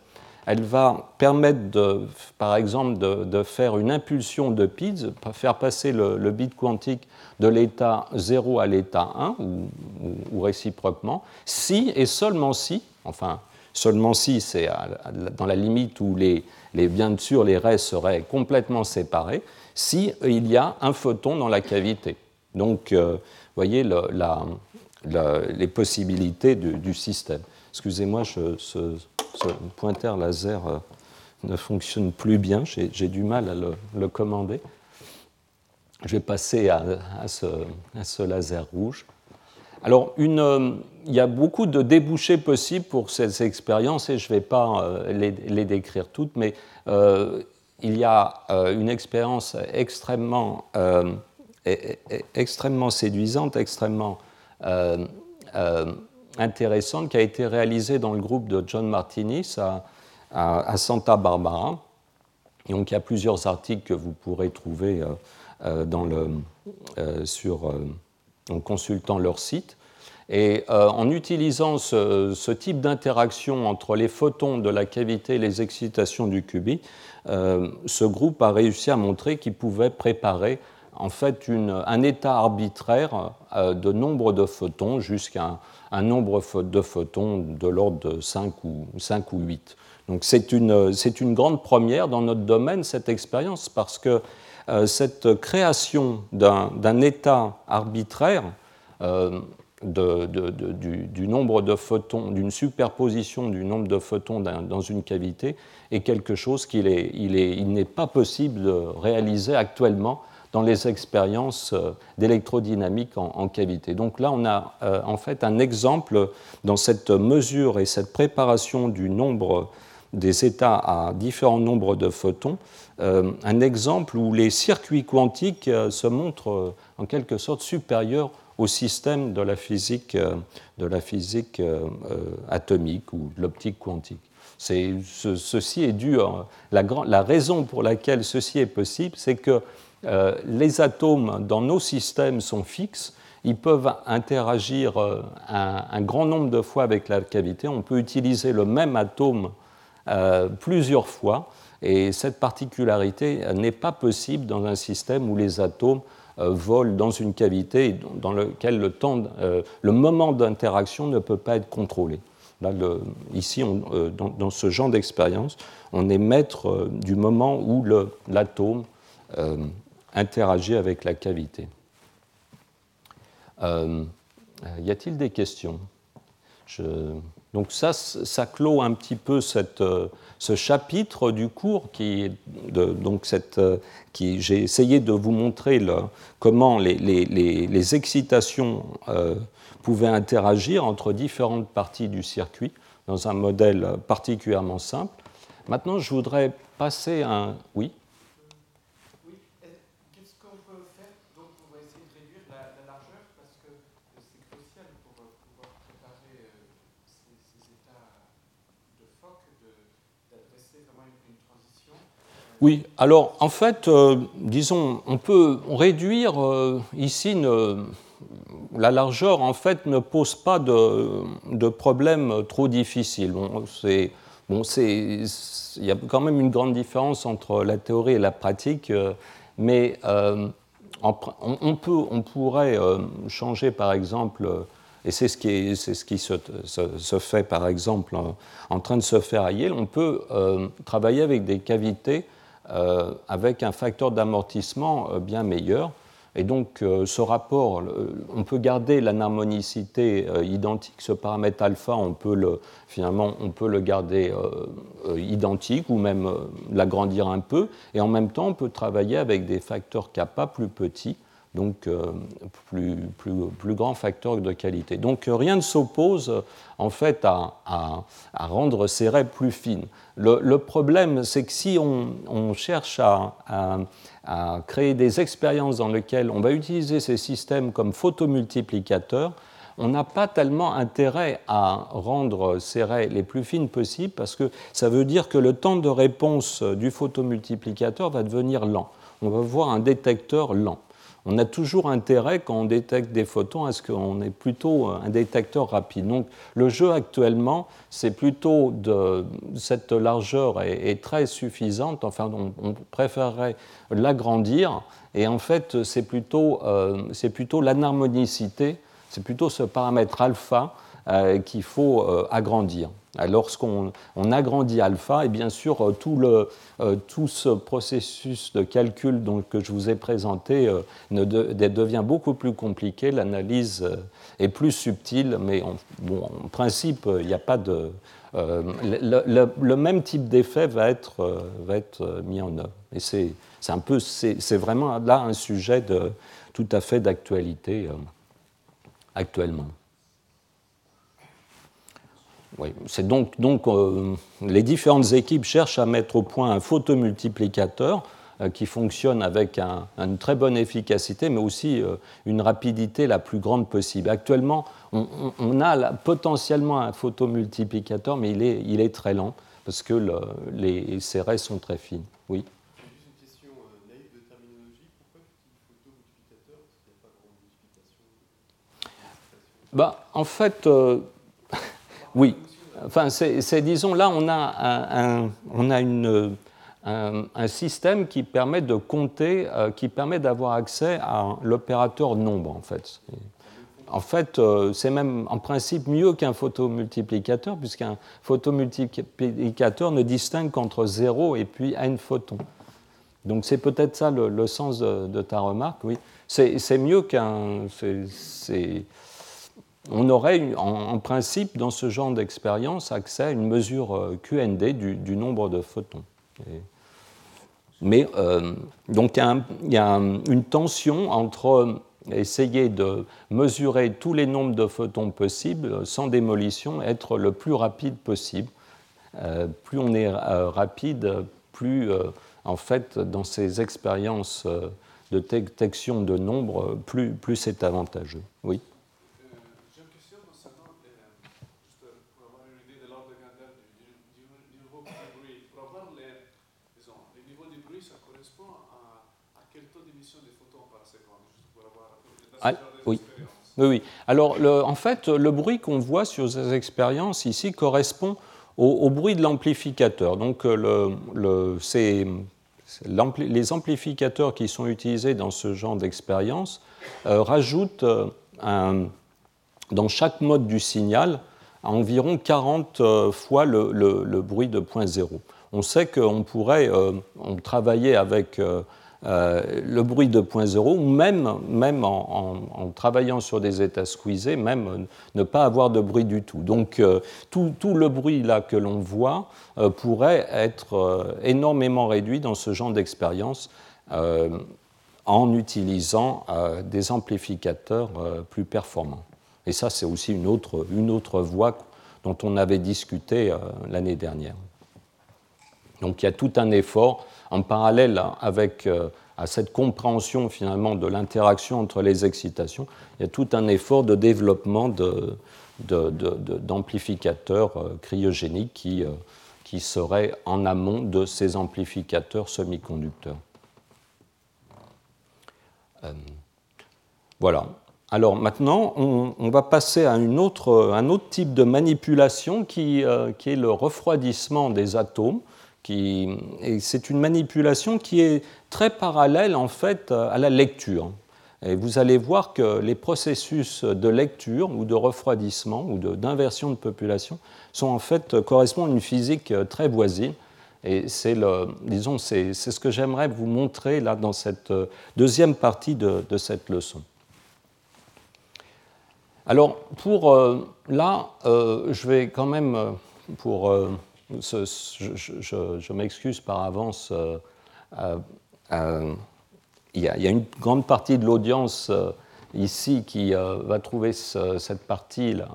Elle va permettre, de, par exemple, de, faire une impulsion de PIDS, faire passer le, bit quantique de l'état 0 à l'état 1, ou, réciproquement, si et seulement si, enfin, seulement si c'est dans la limite où les, les, bien sûr les raies seraient complètement séparées, s'il il y a un photon dans la cavité. Donc, euh, vous voyez les possibilités du, système. Excusez-moi, ce, pointeur laser euh, ne fonctionne plus bien, j'ai du mal à le, commander. Je vais passer à, ce, laser rouge. Alors, euh, il y a beaucoup de débouchés possibles pour ces expériences et je ne vais pas les, décrire toutes, mais il y a euh, une expérience extrêmement, euh, extrêmement séduisante, extrêmement euh, intéressante qui a été réalisée dans le groupe de John Martinis à, Santa Barbara. donc il y a plusieurs articles que vous pourrez trouver dans le, sur, en consultant leur site. Et en utilisant ce, type d'interaction entre les photons de la cavité et les excitations du qubit, euh, ce groupe a réussi à montrer qu'il pouvait préparer en fait un état arbitraire euh, de nombre de photons jusqu'à un, nombre de photons de l'ordre de 5 ou, 5 ou 8. Donc c'est une, une, grande première dans notre domaine, cette expérience, parce que euh, cette création d'un état arbitraire du, nombre de photons, d'une superposition du nombre de photons dans une cavité est quelque chose qu'il n'est pas possible de réaliser actuellement dans les expériences euh, d'électrodynamique en, cavité. Donc là, on a euh, en fait un exemple dans cette mesure et cette préparation du nombre des états à différents nombres de photons, euh, un exemple où les circuits quantiques se montrent en quelque sorte supérieurs au système de la physique, euh, de la physique euh, euh, atomique ou de l'optique quantique. ceci est dû à, la, la, raison pour laquelle ceci est possible, c'est que les atomes dans nos systèmes sont fixes, ils peuvent interagir un, grand nombre de fois avec la cavité. On peut utiliser le même atome plusieurs fois, et cette particularité n'est pas possible dans un système où les atomes euh, vol dans une cavité dans lequel le, temps, euh, le moment d'interaction ne peut pas être contrôlé. Ici, euh, dans, ce genre d'expérience, on est maître du moment où l'atome interagit avec la cavité. y a-t-il des questions? Donc ça, ça clôt un petit peu ce chapitre du cours qui, donc cette, j'ai essayé de vous montrer comment les, excitations euh, pouvaient interagir entre différentes parties du circuit dans un modèle particulièrement simple. Maintenant, je voudrais passer à un... Oui? Oui, alors en fait, euh, disons, on peut réduire euh, ici la largeur, en fait, ne pose pas de, de problème trop difficile. Bon, bon, il y a quand même une grande différence entre la théorie et la pratique, euh, mais on, peut, on pourrait changer par exemple et c'est ce qui, ce qui se, se, fait, par exemple, en, train de se faire à Yale. On peut travailler avec des cavités avec un facteur d'amortissement euh, bien meilleur. Et donc, ce rapport, on peut garder l'anharmonicité identique. Ce paramètre alpha, on peut le, finalement, on peut le garder identique ou même l'agrandir un peu. Et en même temps, on peut travailler avec des facteurs kappa plus petits donc euh, plus, grand facteur de qualité. Donc rien ne s'oppose en fait à, à, rendre ces raies plus fines. Le, problème, c'est que si on, cherche à, à, créer des expériences dans lesquelles on va utiliser ces systèmes comme photomultiplicateurs, on n'a pas tellement intérêt à rendre ces raies les plus fines possibles parce que ça veut dire que le temps de réponse du photomultiplicateur va devenir lent. On va voir un détecteur lent on a toujours intérêt, quand on détecte des photons, à ce qu'on ait plutôt un détecteur rapide. Donc le jeu actuellement, c'est plutôt de cette largeur est, très suffisante, enfin on, préférerait l'agrandir, et en fait c'est plutôt, euh, plutôt l'anharmonicité, c'est plutôt ce paramètre alpha euh, qu'il faut euh, agrandir. Lorsqu'on on agrandit alpha, et bien sûr, euh, tout, le, tout ce processus de calcul donc, que je vous ai présenté ne devient beaucoup plus compliqué, l'analyse est plus subtile, mais en, bon, en principe, il n'y a pas de. le, même type d'effet va être, va être mis en œuvre. Et c'est un peu, c'est vraiment là un sujet de, tout à fait d'actualité actuellement. Oui, c'est donc, donc euh, les différentes équipes cherchent à mettre au point un photomultiplicateur euh, qui fonctionne avec une très bonne efficacité, mais aussi euh, une rapidité la plus grande possible. Actuellement, on, a potentiellement un photomultiplicateur, mais il est, il est très lent parce que les CRS sont très fines. Oui. Bah, En fait, oui. Enfin, c'est, disons, là, on a, un, on a une, un, système qui permet de compter, euh, qui permet d'avoir accès à l'opérateur nombre, en fait. En fait, euh, c'est même en principe mieux qu'un photomultiplicateur, puisqu'un photomultiplicateur ne distingue qu'entre 0 et puis n photons. Donc c'est peut-être ça le, sens de, ta remarque, oui. C'est mieux qu'un on aurait en, principe dans ce genre d'expérience accès à une mesure euh, QND du, nombre de photons. mais euh, donc il y, a une tension entre essayer de mesurer tous les nombres de photons possibles sans démolition, être le plus rapide possible. Euh, plus on est rapide, plus en fait dans ces expériences de détection de nombres, plus, plus c'est avantageux. Oui. Oui. Alors, en fait, le bruit qu'on voit sur ces expériences ici correspond au, bruit de l'amplificateur. Donc, le, les amplificateurs qui sont utilisés dans ce genre d'expérience euh, rajoutent euh, dans chaque mode du signal environ 40 euh, fois le, bruit de point zéro. On sait qu'on pourrait travailler avec euh, le bruit de point zéro, ou même, même en, travaillant sur des états squeezés, même ne pas avoir de bruit du tout. Donc euh, tout, le bruit là que l'on voit euh, pourrait être énormément réduit dans ce genre d'expérience en utilisant des amplificateurs plus performants. Et ça, c'est aussi une autre, une autre voie dont on avait discuté l'année dernière. Donc il y a tout un effort en parallèle avec euh, à cette compréhension finalement de l'interaction entre les excitations, il y a tout un effort de développement d'amplificateurs euh, cryogéniques qui, euh, qui seraient en amont de ces amplificateurs semi-conducteurs. voilà. Alors maintenant, on, va passer à une autre, un autre type de manipulation qui, qui est le refroidissement des atomes et c'est une manipulation qui est très parallèle en fait à la lecture. Et vous allez voir que les processus de lecture ou de refroidissement ou d'inversion de, population sont en fait correspondent à une physique très voisine. Et c'est disons, c'est, ce que j'aimerais vous montrer là dans cette deuxième partie de, cette leçon. Alors pour euh, là, euh, je vais quand même euh, je, m'excuse par avance. Euh, euh, euh, il y, a une grande partie de l'audience ici qui va trouver cette partie -là,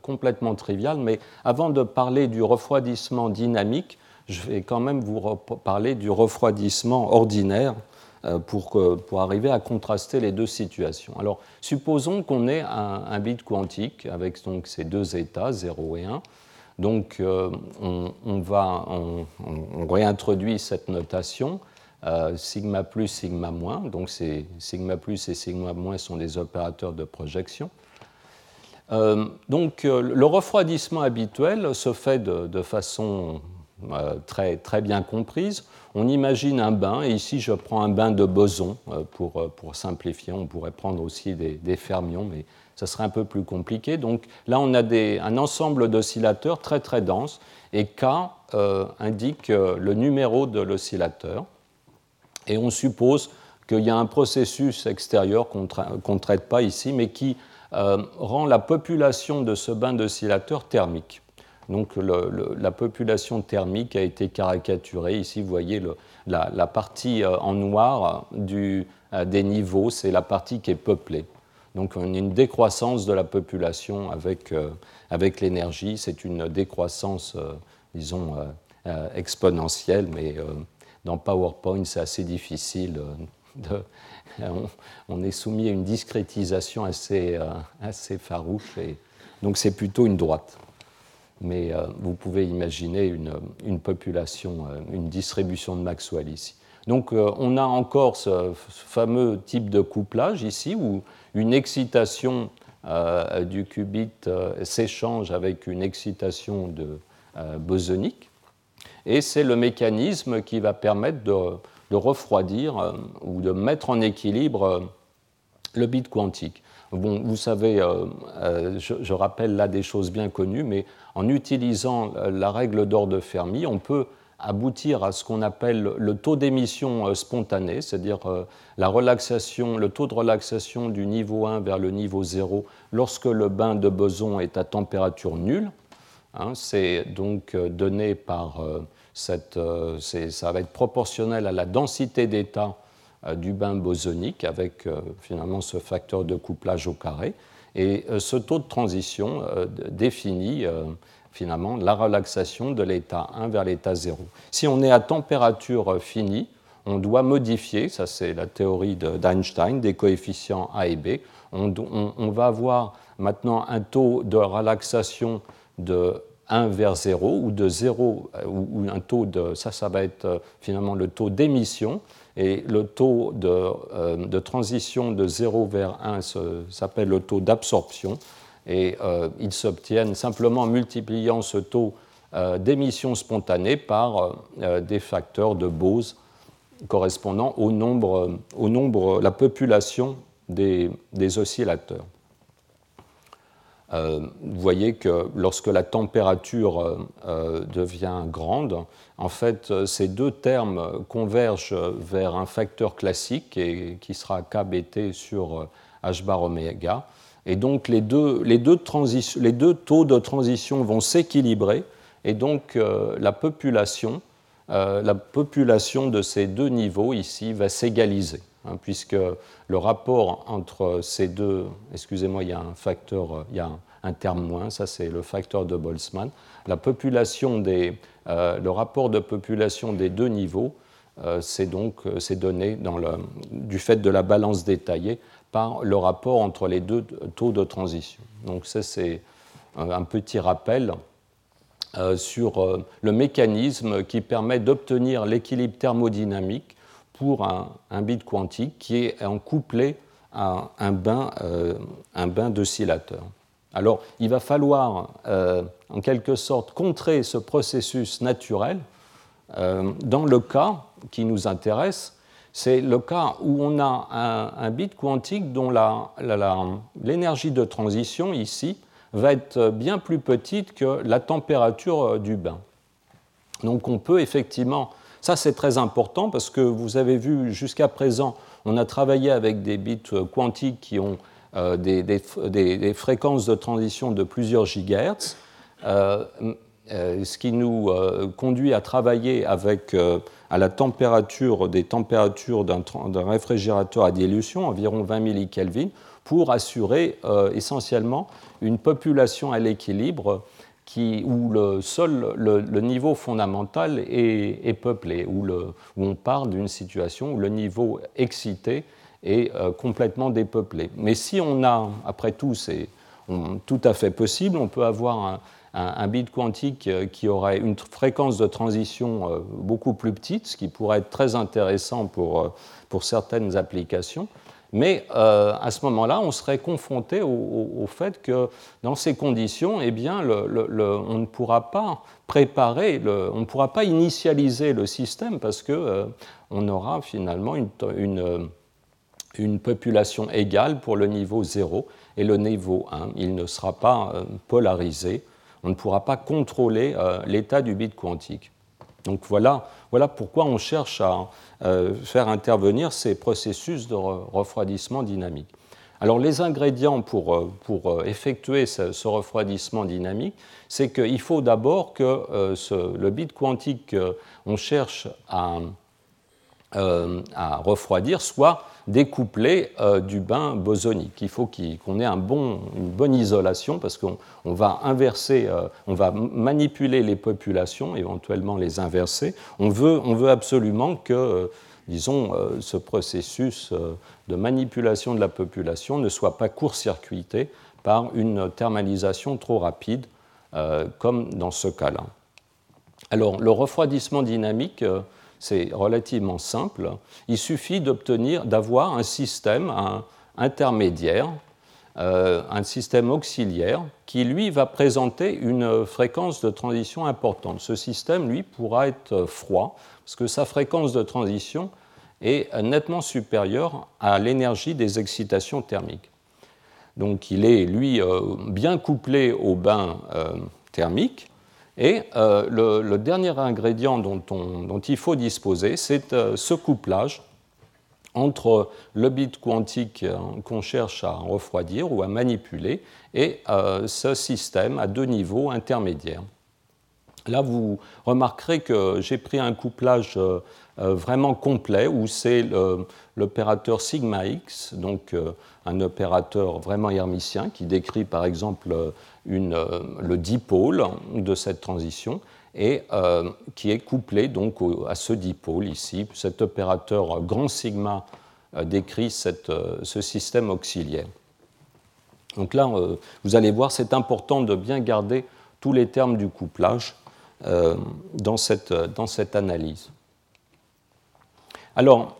complètement triviale, mais avant de parler du refroidissement dynamique, je vais quand même vous parler du refroidissement ordinaire pour, pour, arriver à contraster les deux situations. Alors, supposons qu'on ait un, un, bit quantique avec donc ces deux états, 0 et 1. Donc euh, on, va, réintroduit cette notation, euh, sigma plus, sigma moins. Donc sigma plus et sigma moins sont des opérateurs de projection. Euh, donc le refroidissement habituel se fait de, façon très, très, bien comprise. On imagine un bain, et ici je prends un bain de boson pour, pour simplifier. On pourrait prendre aussi des, des fermions, mais ça serait un peu plus compliqué. Donc là, on a un ensemble d'oscillateurs très très denses et K euh, indique euh, le numéro de l'oscillateur. Et on suppose qu'il y a un processus extérieur qu'on ne traite pas ici, mais qui euh, rend la population de ce bain d'oscillateurs thermique. Donc la population thermique a été caricaturée. Ici, vous voyez la, partie en noir des niveaux, c'est la partie qui est peuplée. Donc on a une décroissance de la population avec, euh, avec l'énergie. C'est une décroissance, euh, disons, euh, exponentielle, mais dans PowerPoint, c'est assez difficile. De, on, est soumis à une discrétisation assez, assez farouche, et donc c'est plutôt une droite. Mais vous pouvez imaginer une, une population, une distribution de Maxwell ici. Donc on a encore ce fameux type de couplage ici où une excitation euh, du qubit euh, s'échange avec une excitation de, euh, bosonique. Et c'est le mécanisme qui va permettre de, refroidir ou de mettre en équilibre le bit quantique. Bon, vous savez, je, rappelle là des choses bien connues, mais en utilisant la règle d'or de Fermi, on peut aboutir à ce qu'on appelle le taux d'émission euh, spontanée, c'est-à-dire euh, la relaxation, le taux de relaxation du niveau 1 vers le niveau 0 lorsque le bain de boson est à température nulle. Hein, c'est donc euh, donné par cette, ça va être proportionnel à la densité d'état du bain bosonique avec finalement ce facteur de couplage au carré. Et ce taux de transition définit finalement la relaxation de l'état 1 vers l'état 0. Si on est à température finie, on doit modifier, ça c'est la théorie d'Einstein, des coefficients A et B. On, va avoir maintenant un taux de relaxation de 1 vers 0 ou de 0, euh, ou, un taux de, ça, ça va être euh, finalement le taux d'émission, et le taux de, euh, de, transition de 0 vers 1 s'appelle le taux d'absorption et euh, ils s'obtiennent simplement en multipliant ce taux euh, d'émission spontanée par euh, des facteurs de Bose correspondant au nombre, au nombre la population des, oscillateurs. vous voyez que lorsque la température devient grande, en fait, ces deux termes convergent vers un facteur classique et, qui sera kBt sur h bar oméga. Et donc les deux, les deux, taux de transition vont s'équilibrer. Et donc euh, la, population, euh, la population de ces deux niveaux ici va s'égaliser, hein, puisque le rapport entre ces deux, excusez-moi, il y a un facteur, il y a un, terme moins, ça c'est le facteur de Boltzmann, la population des, euh, le rapport de population des deux niveaux, c'est donc donné dans le, du fait de la balance détaillée par le rapport entre les deux taux de transition. Donc ça, c'est un petit rappel euh, sur euh, le mécanisme qui permet d'obtenir l'équilibre thermodynamique pour un, bit quantique qui est en couplé à un bain, euh, un bain d'oscillateur. Alors, il va falloir, en quelque sorte, contrer ce processus naturel dans le cas qui nous intéresse, c'est le cas où on a un, bit quantique dont l'énergie de transition ici va être bien plus petite que la température du bain. Donc on peut effectivement, ça c'est très important parce que vous avez vu jusqu'à présent, on a travaillé avec des bits quantiques qui ont euh, des, fréquences de transition de plusieurs gigahertz, euh, euh, ce qui nous conduit à travailler avec à la température des températures d'un réfrigérateur à dilution, environ 20 millikelvin, pour assurer essentiellement une population à l'équilibre où le, le, niveau fondamental est, peuplé, où, où, on parle d'une situation où le niveau excité est euh, complètement dépeuplé. Mais si on a, après tout, c'est tout à fait possible, on peut avoir un, bit quantique euh, qui aurait une fréquence de transition euh, beaucoup plus petite, ce qui pourrait être très intéressant pour, pour certaines applications. Mais à ce moment-là, on serait confronté au, fait que dans ces conditions, eh bien, on ne pourra pas préparer, on ne pourra pas initialiser le système parce qu'on on aura finalement une, une population égale pour le niveau 0 et le niveau 1. Il ne sera pas euh, polarisé. On ne pourra pas contrôler euh, l'état du bit quantique. Donc voilà, pourquoi on cherche à euh, faire intervenir ces processus de refroidissement dynamique. Alors les ingrédients pour, pour effectuer ce, refroidissement dynamique, c'est qu'il faut d'abord que le bit quantique qu'on cherche à refroidir soit découplé euh, du bain bosonique. Il faut qu'on ait une bonne isolation parce qu'on va inverser, euh, on va manipuler les populations, éventuellement les inverser. On veut, on veut absolument que, euh, disons, ce processus de manipulation de la population ne soit pas court-circuité par une thermalisation trop rapide, comme dans ce cas-là. Alors, le refroidissement dynamique c'est relativement simple. Il suffit d'avoir un système intermédiaire, euh, un système auxiliaire, qui lui va présenter une fréquence de transition importante. Ce système, lui, pourra être froid, parce que sa fréquence de transition est nettement supérieure à l'énergie des excitations thermiques. Donc il est, lui, euh, bien couplé au bain euh, thermique, et euh, le, dernier ingrédient dont, il faut disposer, c'est euh, ce couplage entre le bit quantique euh, qu'on cherche à refroidir ou à manipuler et ce système à deux niveaux intermédiaires. Là, vous remarquerez que j'ai pris un couplage vraiment complet où c'est l'opérateur sigma x, donc un opérateur vraiment hermitien qui décrit par exemple euh, le dipôle de cette transition et euh, qui est couplé donc à ce dipôle ici. Cet opérateur grand sigma euh, décrit ce système auxiliaire. Donc là, vous allez voir, c'est important de bien garder tous les termes du couplage dans, cette, analyse. Alors,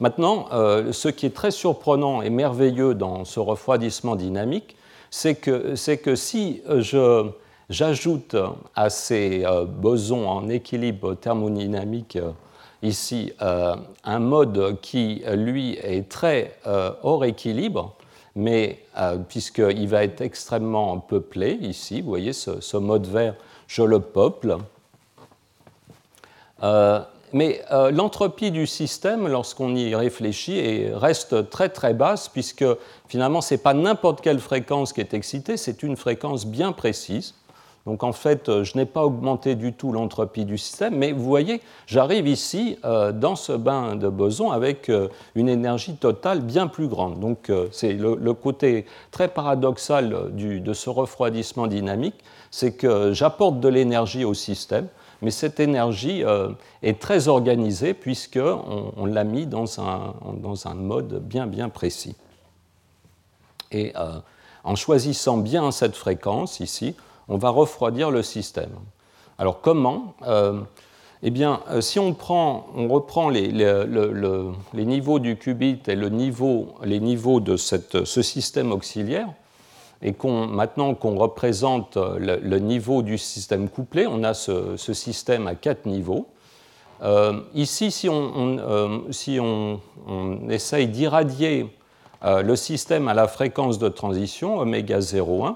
maintenant, ce qui est très surprenant et merveilleux dans ce refroidissement dynamique, c'est que, que, si euh, j'ajoute à ces euh, bosons en équilibre thermodynamique euh, ici un mode qui, lui, est très hors équilibre, mais puisqu'il va être extrêmement peuplé ici, vous voyez ce, ce mode vert, je le peuple. Mais euh, l'entropie du système, lorsqu'on y réfléchit, reste très très basse, puisque finalement, ce n'est pas n'importe quelle fréquence qui est excitée, c'est une fréquence bien précise. Donc en fait, euh, je n'ai pas augmenté du tout l'entropie du système, mais vous voyez, j'arrive ici euh, dans ce bain de boson avec une énergie totale bien plus grande. Donc c'est le, côté très paradoxal de ce refroidissement dynamique, c'est que j'apporte de l'énergie au système, mais cette énergie euh, est très organisée puisqu'on on, l'a mis dans un, mode bien bien précis. Et euh, en choisissant bien cette fréquence ici, on va refroidir le système. Alors comment euh, Eh bien, si on, prend, on reprend les, niveaux du qubit et les niveaux de ce système auxiliaire, et maintenant qu'on représente le, niveau du système couplé, on a ce, système à quatre niveaux. Euh, ici, si on, euh, essaye d'irradier euh, le système à la fréquence de transition, oméga 0,1,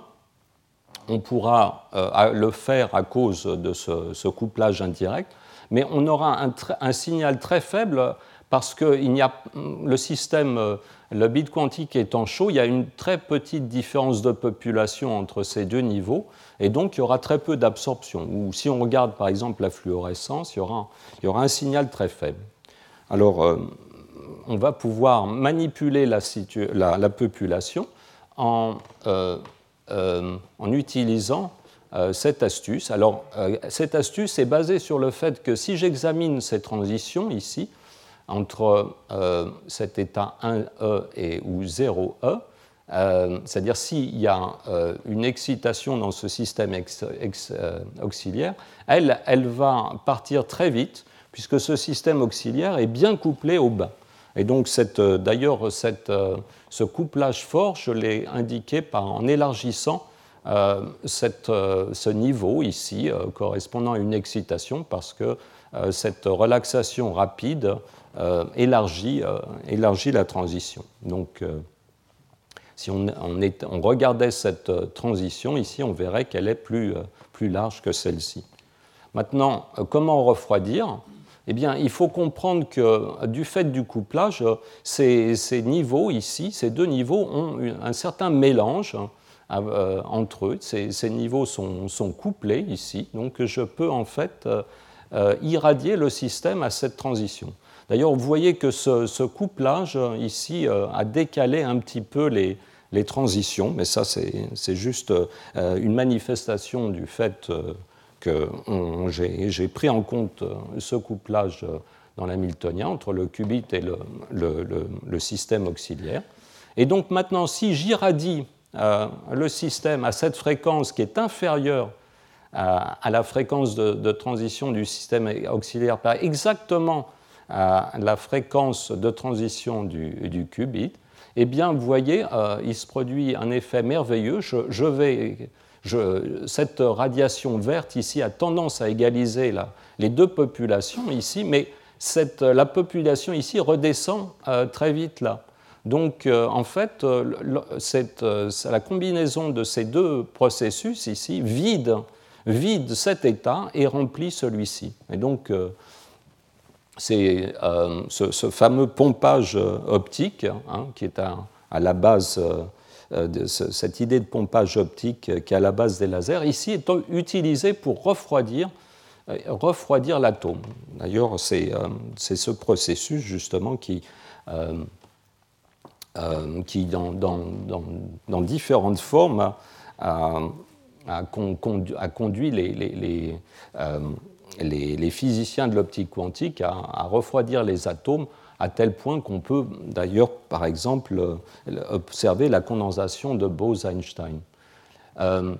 on pourra le faire à cause de ce, couplage indirect, mais on aura un signal très faible parce que il a, le système, euh, le bit quantique étant chaud, il y a une très petite différence de population entre ces deux niveaux, et donc il y aura très peu d'absorption. Ou si on regarde par exemple la fluorescence, il y aura, un signal très faible. Alors, euh, on va pouvoir manipuler la, la, population en, euh, en utilisant cette astuce. Alors, cette astuce est basée sur le fait que si j'examine ces transitions ici, entre euh, cet état 1E et, ou 0E, euh, c'est-à-dire s'il y a euh, une excitation dans ce système auxiliaire, elle, va partir très vite puisque ce système auxiliaire est bien couplé au bas. Et donc, d'ailleurs, ce couplage fort, je l'ai indiqué en élargissant cette, ce niveau ici, correspondant à une excitation, parce que cette relaxation rapide élargit, euh, élargit, la transition. Donc, euh, si on, regardait cette transition ici, on verrait qu'elle est plus, large que celle-ci. Maintenant, comment refroidir? Eh bien, il faut comprendre que du fait du couplage, ces, niveaux ici, ces deux niveaux ont un certain mélange entre eux. Ces, niveaux sont, couplés ici, donc je peux en fait irradier le système à cette transition. D'ailleurs, vous voyez que ce, couplage euh, ici euh, a décalé un petit peu les, transitions, mais ça c'est juste euh, une manifestation du fait que j'ai pris en compte ce couplage dans l'hamiltonien entre le qubit et le, système auxiliaire. Et donc maintenant, si j'irradie le système à cette fréquence qui est inférieure à, la fréquence de, de, transition du système auxiliaire par exactement la fréquence de transition du, qubit, eh bien, vous voyez, euh, il se produit un effet merveilleux. Je, vais, cette radiation verte ici a tendance à égaliser les deux populations ici, mais la population ici redescend euh, très vite là. Donc, euh, en fait, la combinaison de ces deux processus ici vide, vide cet état et remplit celui-ci. Et donc, c'est euh, ce, fameux pompage euh, optique hein, qui est à, la base euh, cette idée de pompage optique qui est à la base des lasers, ici est utilisé pour refroidir, refroidir l'atome. D'ailleurs, c'est ce processus justement qui, qui dans, dans, dans, différentes formes, a, conduit les, physiciens de l'optique quantique à, refroidir les atomes à tel point qu'on peut d'ailleurs, par exemple, observer la condensation de Bose-Einstein. Euh,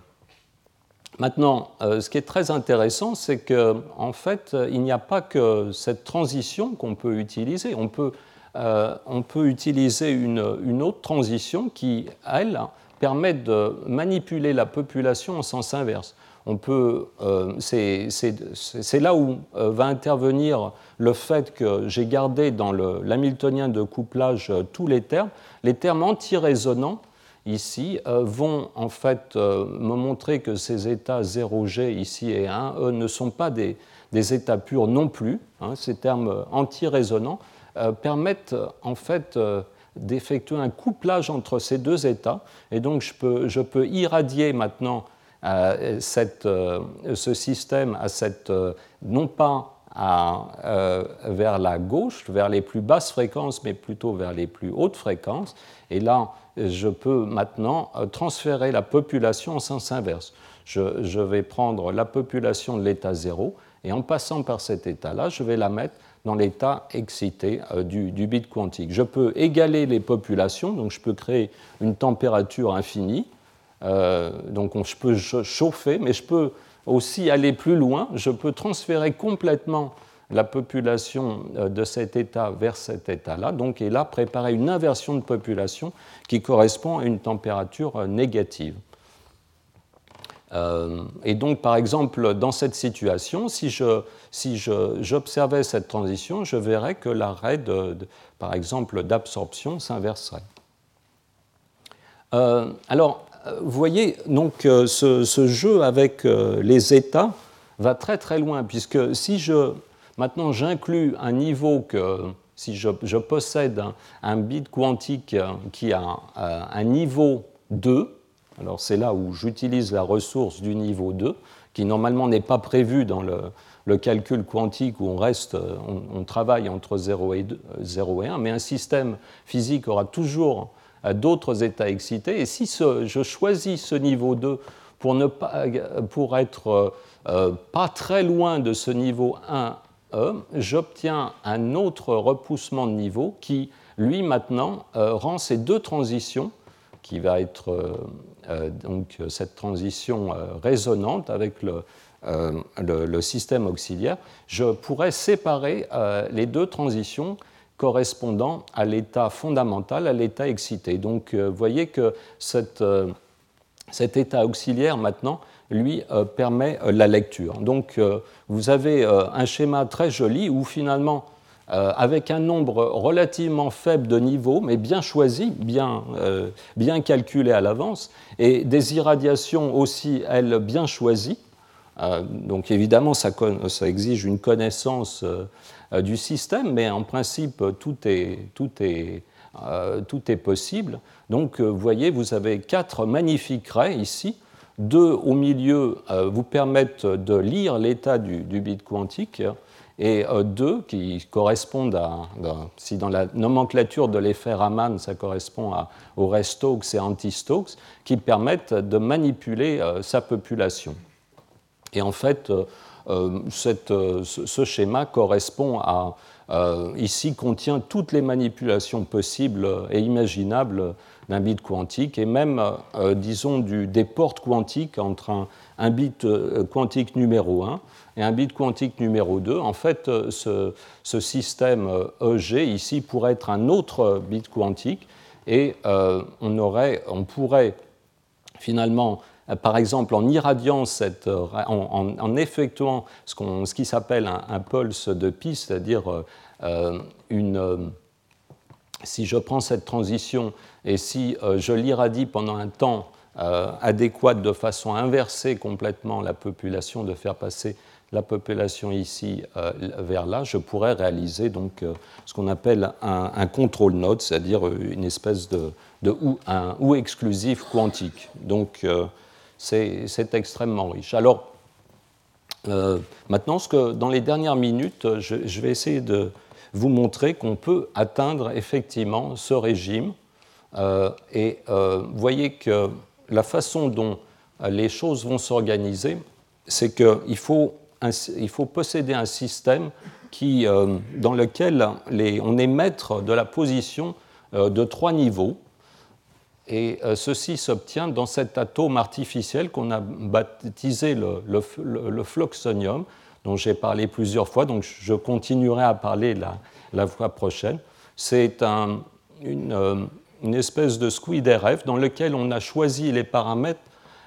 maintenant, euh, ce qui est très intéressant, c'est qu'en en fait, il n'y a pas que cette transition qu'on peut utiliser. On peut, euh, on peut utiliser une, une, autre transition qui, elle, permet de manipuler la population en sens inverse on peut, euh, c'est là où euh, va intervenir le fait que j'ai gardé dans l'hamiltonien de couplage euh, tous les termes. Les termes anti-résonants, ici, vont en fait me montrer que ces états 0G ici et 1, eux, ne sont pas des, états purs non plus. Hein. ces termes anti-résonants permettent en fait d'effectuer un couplage entre ces deux états. Et donc je peux, je peux irradier maintenant euh, euh, ce système à cette, euh, non pas vers la gauche, vers les plus basses fréquences, mais plutôt vers les plus hautes fréquences. Et là, je peux maintenant transférer la population en sens inverse. Je, vais prendre la population de l'état 0 et en passant par cet état-là, je vais la mettre dans l'état excité du, bit quantique. Je peux égaler les populations, donc je peux créer une température infinie euh, donc je peux chauffer, mais je peux aussi aller plus loin. Je peux transférer complètement la population de cet état vers cet état-là, donc et là préparer une inversion de population qui correspond à une température négative. et donc, par exemple, dans cette situation, si j'observais si cette transition, je verrais que l'arrêt, par exemple, d'absorption s'inverserait. alors, vous voyez, donc, euh, ce, jeu avec euh, les états va très très loin, puisque si je, maintenant j'inclus un niveau que, si je, possède un, bit quantique euh, qui a un, niveau 2, alors c'est là où j'utilise la ressource du niveau 2, qui normalement n'est pas prévu dans le, calcul quantique où on reste, on, travaille entre 0 et, 0 et 1, mais un système physique aura toujours à d'autres états excités. Et si je choisis ce niveau 2 pour, ne pas, pour être euh, euh, pas très loin de ce niveau 1E, j'obtiens un autre repoussement de niveau qui, lui, maintenant, euh, rend ces deux transitions, qui va être donc cette transition résonante avec le, système auxiliaire, je pourrais séparer les deux transitions correspondant à l'état fondamental, à l'état excité. Donc euh, vous voyez que euh, cet état auxiliaire maintenant lui euh, permet la lecture. Donc vous avez un schéma très joli où finalement avec un nombre relativement faible de niveaux, mais bien choisi, bien, bien calculé à l'avance, et des irradiations aussi, elles, bien choisies. donc évidemment, ça, ça, exige une connaissance du système, mais en principe, tout est, tout est, euh, tout est possible. Donc, euh, vous voyez, vous avez quatre magnifiques raies ici. Deux au milieu vous permettent de lire l'état du, bit quantique et deux qui correspondent à, si dans la nomenclature de l'effet Raman, ça correspond à, aux Stokes et anti-Stokes, qui permettent de manipuler sa population. Et en fait, euh, euh, ce schéma correspond à, euh, ici, contient toutes les manipulations possibles et imaginables d'un bit quantique et même, disons, des portes quantiques entre un, bit quantique numéro 1 et un bit quantique numéro 2. En fait, ce, ce système EG ici pourrait être un autre bit quantique et on, aurait, on pourrait finalement euh, par exemple, en irradiant euh, en, effectuant ce, ce qui s'appelle un, pulse de piste, c'est-à-dire euh, une, si je prends cette transition et si je l'irradie pendant un temps adéquat de façon à inverser complètement la population, de faire passer la population ici vers là, je pourrais réaliser donc ce qu'on appelle un, contrôle node, c'est-à-dire une espèce de, de ou, un ou exclusif quantique. Donc c'est extrêmement riche. Alors, euh, maintenant, ce que, dans les dernières minutes, je, vais essayer de vous montrer qu'on peut atteindre effectivement ce régime. Euh, et euh, vous voyez que la façon dont les choses vont s'organiser, c'est qu'il faut, il faut posséder un système qui, dans lequel les, on est maître de la position de trois niveaux. Et euh, ceci s'obtient dans cet atome artificiel qu'on a baptisé le, le, fluxonium, dont j'ai parlé plusieurs fois, donc je continuerai à parler la, la fois prochaine. C'est euh, une, espèce de squid RF dans lequel on a choisi les paramètres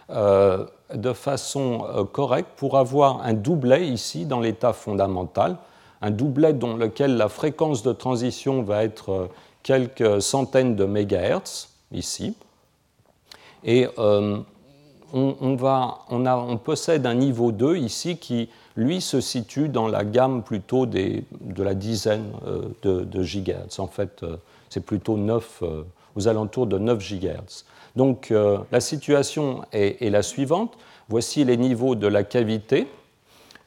euh, de façon correcte pour avoir un doublet ici dans l'état fondamental, un doublet dans lequel la fréquence de transition va être quelques centaines de mégahertz ici. Et euh, on, a, on, possède un niveau 2 ici qui, lui, se situe dans la gamme plutôt de la dizaine euh, de, de gigahertz. En fait, euh, c'est plutôt 9, aux alentours de 9 gigahertz. Donc la situation est, est, la suivante. Voici les niveaux de la cavité.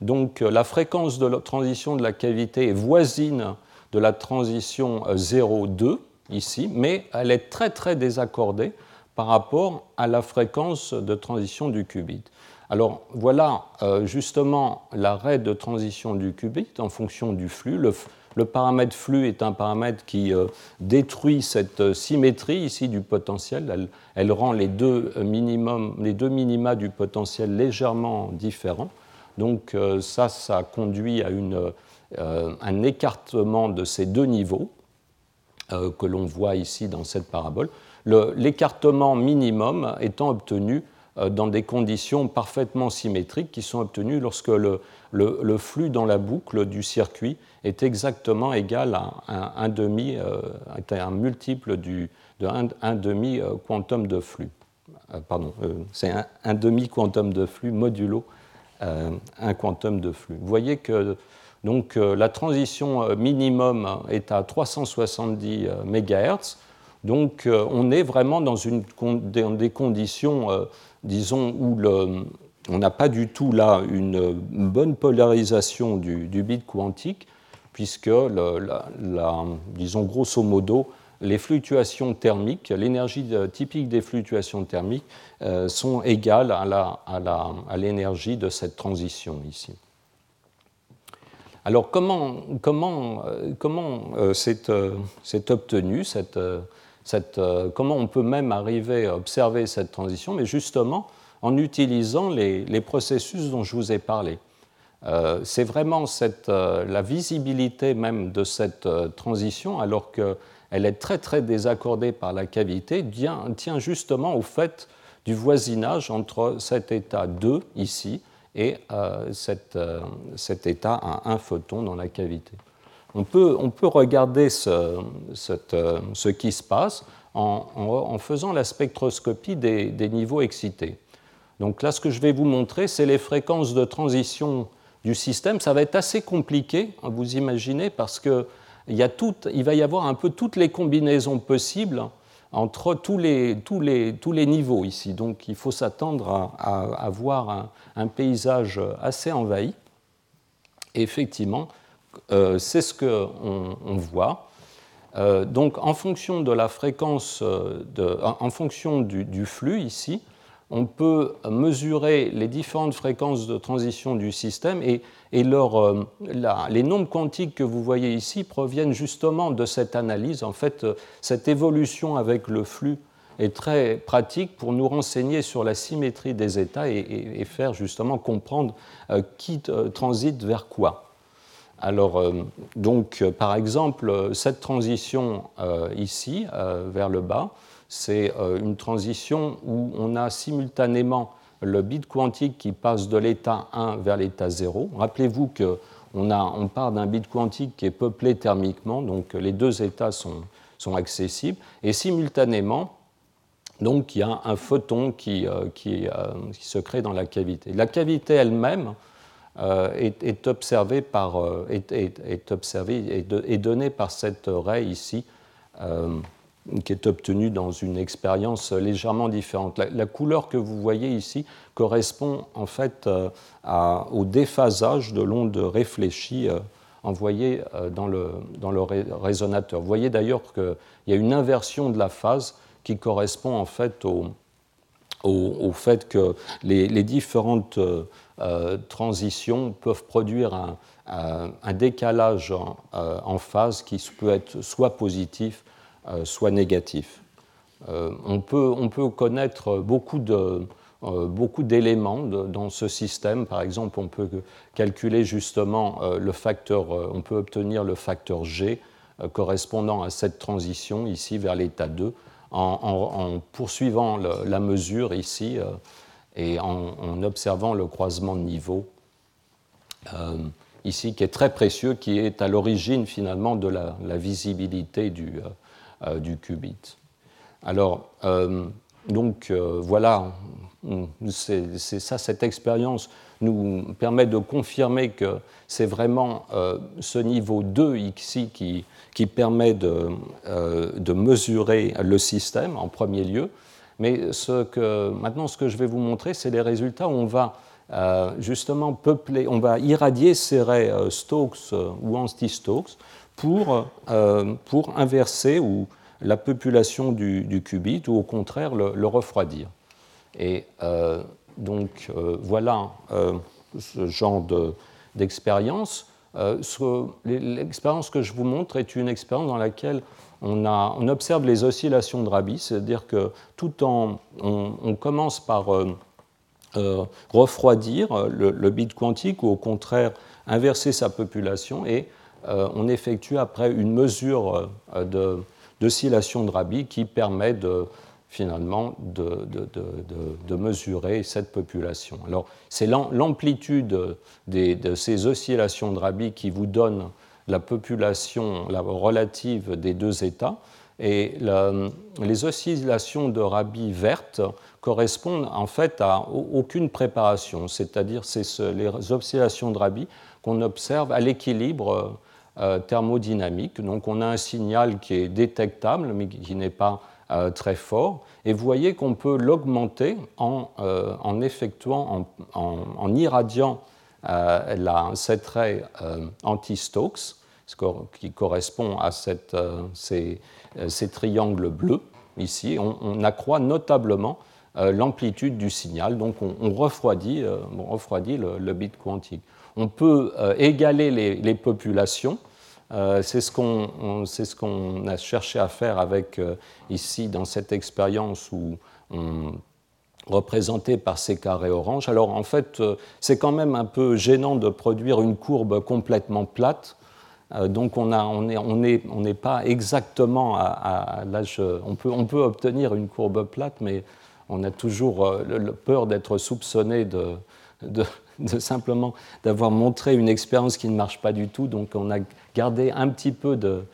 Donc la fréquence de la transition de la cavité est voisine de la transition 0,2 ici, mais elle est très très désaccordée par rapport à la fréquence de transition du qubit. Alors voilà euh, justement l'arrêt de transition du qubit en fonction du flux. Le, paramètre flux est un paramètre qui euh, détruit cette euh, symétrie ici du potentiel. Elle, rend les deux, minimum, les deux minima du potentiel légèrement différents. Donc ça, ça conduit à un écartement de ces deux niveaux que l'on voit ici dans cette parabole. L'écartement minimum étant obtenu dans des conditions parfaitement symétriques qui sont obtenues lorsque le, flux dans la boucle du circuit est exactement égal à un, demi, un multiple du, de un, demi quantum de flux. pardon, c'est un, demi quantum de flux modulo un quantum de flux. Vous voyez que donc, la transition minimum est à 370 MHz. Donc on est vraiment dans, des conditions, disons, où on n'a pas du tout là une bonne polarisation du, bit quantique, puisque, disons grosso modo, les fluctuations thermiques, l'énergie typique des fluctuations thermiques euh, sont égales à l'énergie de cette transition ici. Alors comment, comment, euh, comment euh, c'est obtenu cette, cette, Comment on peut même arriver à observer cette transition Mais justement, en utilisant les, processus dont je vous ai parlé. Euh, c'est vraiment euh, la visibilité même de cette euh, transition, alors qu'elle est très très désaccordée par la cavité, tient, justement au fait du voisinage entre cet état 2 ici et cet, état à un photon dans la cavité. On peut, on peut regarder ce, ce, qui se passe en, faisant la spectroscopie des niveaux excités. Donc là, ce que je vais vous montrer, c'est les fréquences de transition du système. Ça va être assez compliqué, vous imaginez, parce qu'il il va y avoir un peu toutes les combinaisons possibles entre tous les, tous les, tous les niveaux ici. Donc il faut s'attendre à, avoir un, paysage assez envahi. Et effectivement, euh, c'est ce qu'on on voit. Euh, donc en fonction de la fréquence, euh, en fonction du, du flux ici, on peut mesurer les différentes fréquences de transition du système et, euh, les nombres quantiques que vous voyez ici proviennent justement de cette analyse. En fait, euh, cette évolution avec le flux est très pratique pour nous renseigner sur la symétrie des états et, faire justement comprendre euh, qui transite vers quoi. Alors, donc, par exemple, cette transition ici, vers le bas, c'est une transition où on a simultanément le bit quantique qui passe de l'état 1 vers l'état 0. Rappelez-vous qu'on on part d'un bit quantique qui est peuplé thermiquement, donc les deux états sont, accessibles, et simultanément, donc il y a un photon qui, euh, euh, se crée dans la cavité. La cavité elle-même est, observée par, est, observée et, donnée par cette raie ici qui est obtenue dans une expérience légèrement différente. La, couleur que vous voyez ici correspond en fait euh, au déphasage de l'onde réfléchie euh, envoyée euh, dans le, dans le résonateur. Vous voyez d'ailleurs qu'il y a une inversion de la phase qui correspond en fait au, au, fait que les, différentes transitions peuvent produire un, décalage en, phase qui peut être soit positif, soit négatif. Euh, on, peut, on peut connaître beaucoup de, euh, beaucoup d'éléments dans ce système. Par exemple, on peut calculer justement le facteur, on peut obtenir le facteur G correspondant à cette transition ici vers l'état 2 en, poursuivant la mesure ici et en, observant le croisement de niveau ici qui est très précieux, qui est à l'origine finalement de la, la visibilité du, euh, du qubit. Alors, euh, donc euh, voilà, c'est ça, cette expérience nous permet de confirmer que c'est vraiment ce niveau 2 ici qui, qui permet de, de, mesurer le système en premier lieu. Mais ce que, maintenant, ce que je vais vous montrer, c'est les résultats où on va justement peupler, on va irradier ces raies Stokes ou anti-Stokes pour, euh, pour inverser ou la population du, qubit ou au contraire le, refroidir. Et euh, donc euh, voilà ce genre d'expérience. L'expérience que je vous montre est une expérience dans laquelle on, a, on observe les oscillations de Rabi, c'est-à-dire que tout en, on, commence par refroidir le, bit quantique ou au contraire inverser sa population et on effectue après une mesure d'oscillation de, Rabi qui permet de finalement de, mesurer cette population. Alors c'est l'amplitude de ces oscillations de Rabi qui vous donne la population la relative des deux États. Et les oscillations de Rabi vertes correspondent en fait à aucune préparation, c'est-à-dire c'est les oscillations de Rabi qu'on observe à l'équilibre euh, thermodynamique. Donc on a un signal qui est détectable mais qui n'est pas euh, très fort. Et vous voyez qu'on peut l'augmenter en, euh, en, effectuant, en, en, irradiant euh, la, cette raie anti-Stokes, qui correspond à ces, ces, triangles bleus ici. On, accroît notablement l'amplitude du signal, donc on, refroidit, on refroidit le, bit quantique. On peut égaler les, populations euh, c'est ce qu'on a cherché à faire avec euh, ici dans cette expérience où on représenté par ces carrés orange. Alors en fait, euh, c'est quand même un peu gênant de produire une courbe complètement plate. donc on n'est on on pas exactement à, l'âge... On peut, on peut, obtenir une courbe plate, mais on a toujours le, peur d'être soupçonné de simplement d'avoir montré une expérience qui ne marche pas du tout. Donc on a gardé un petit peu de,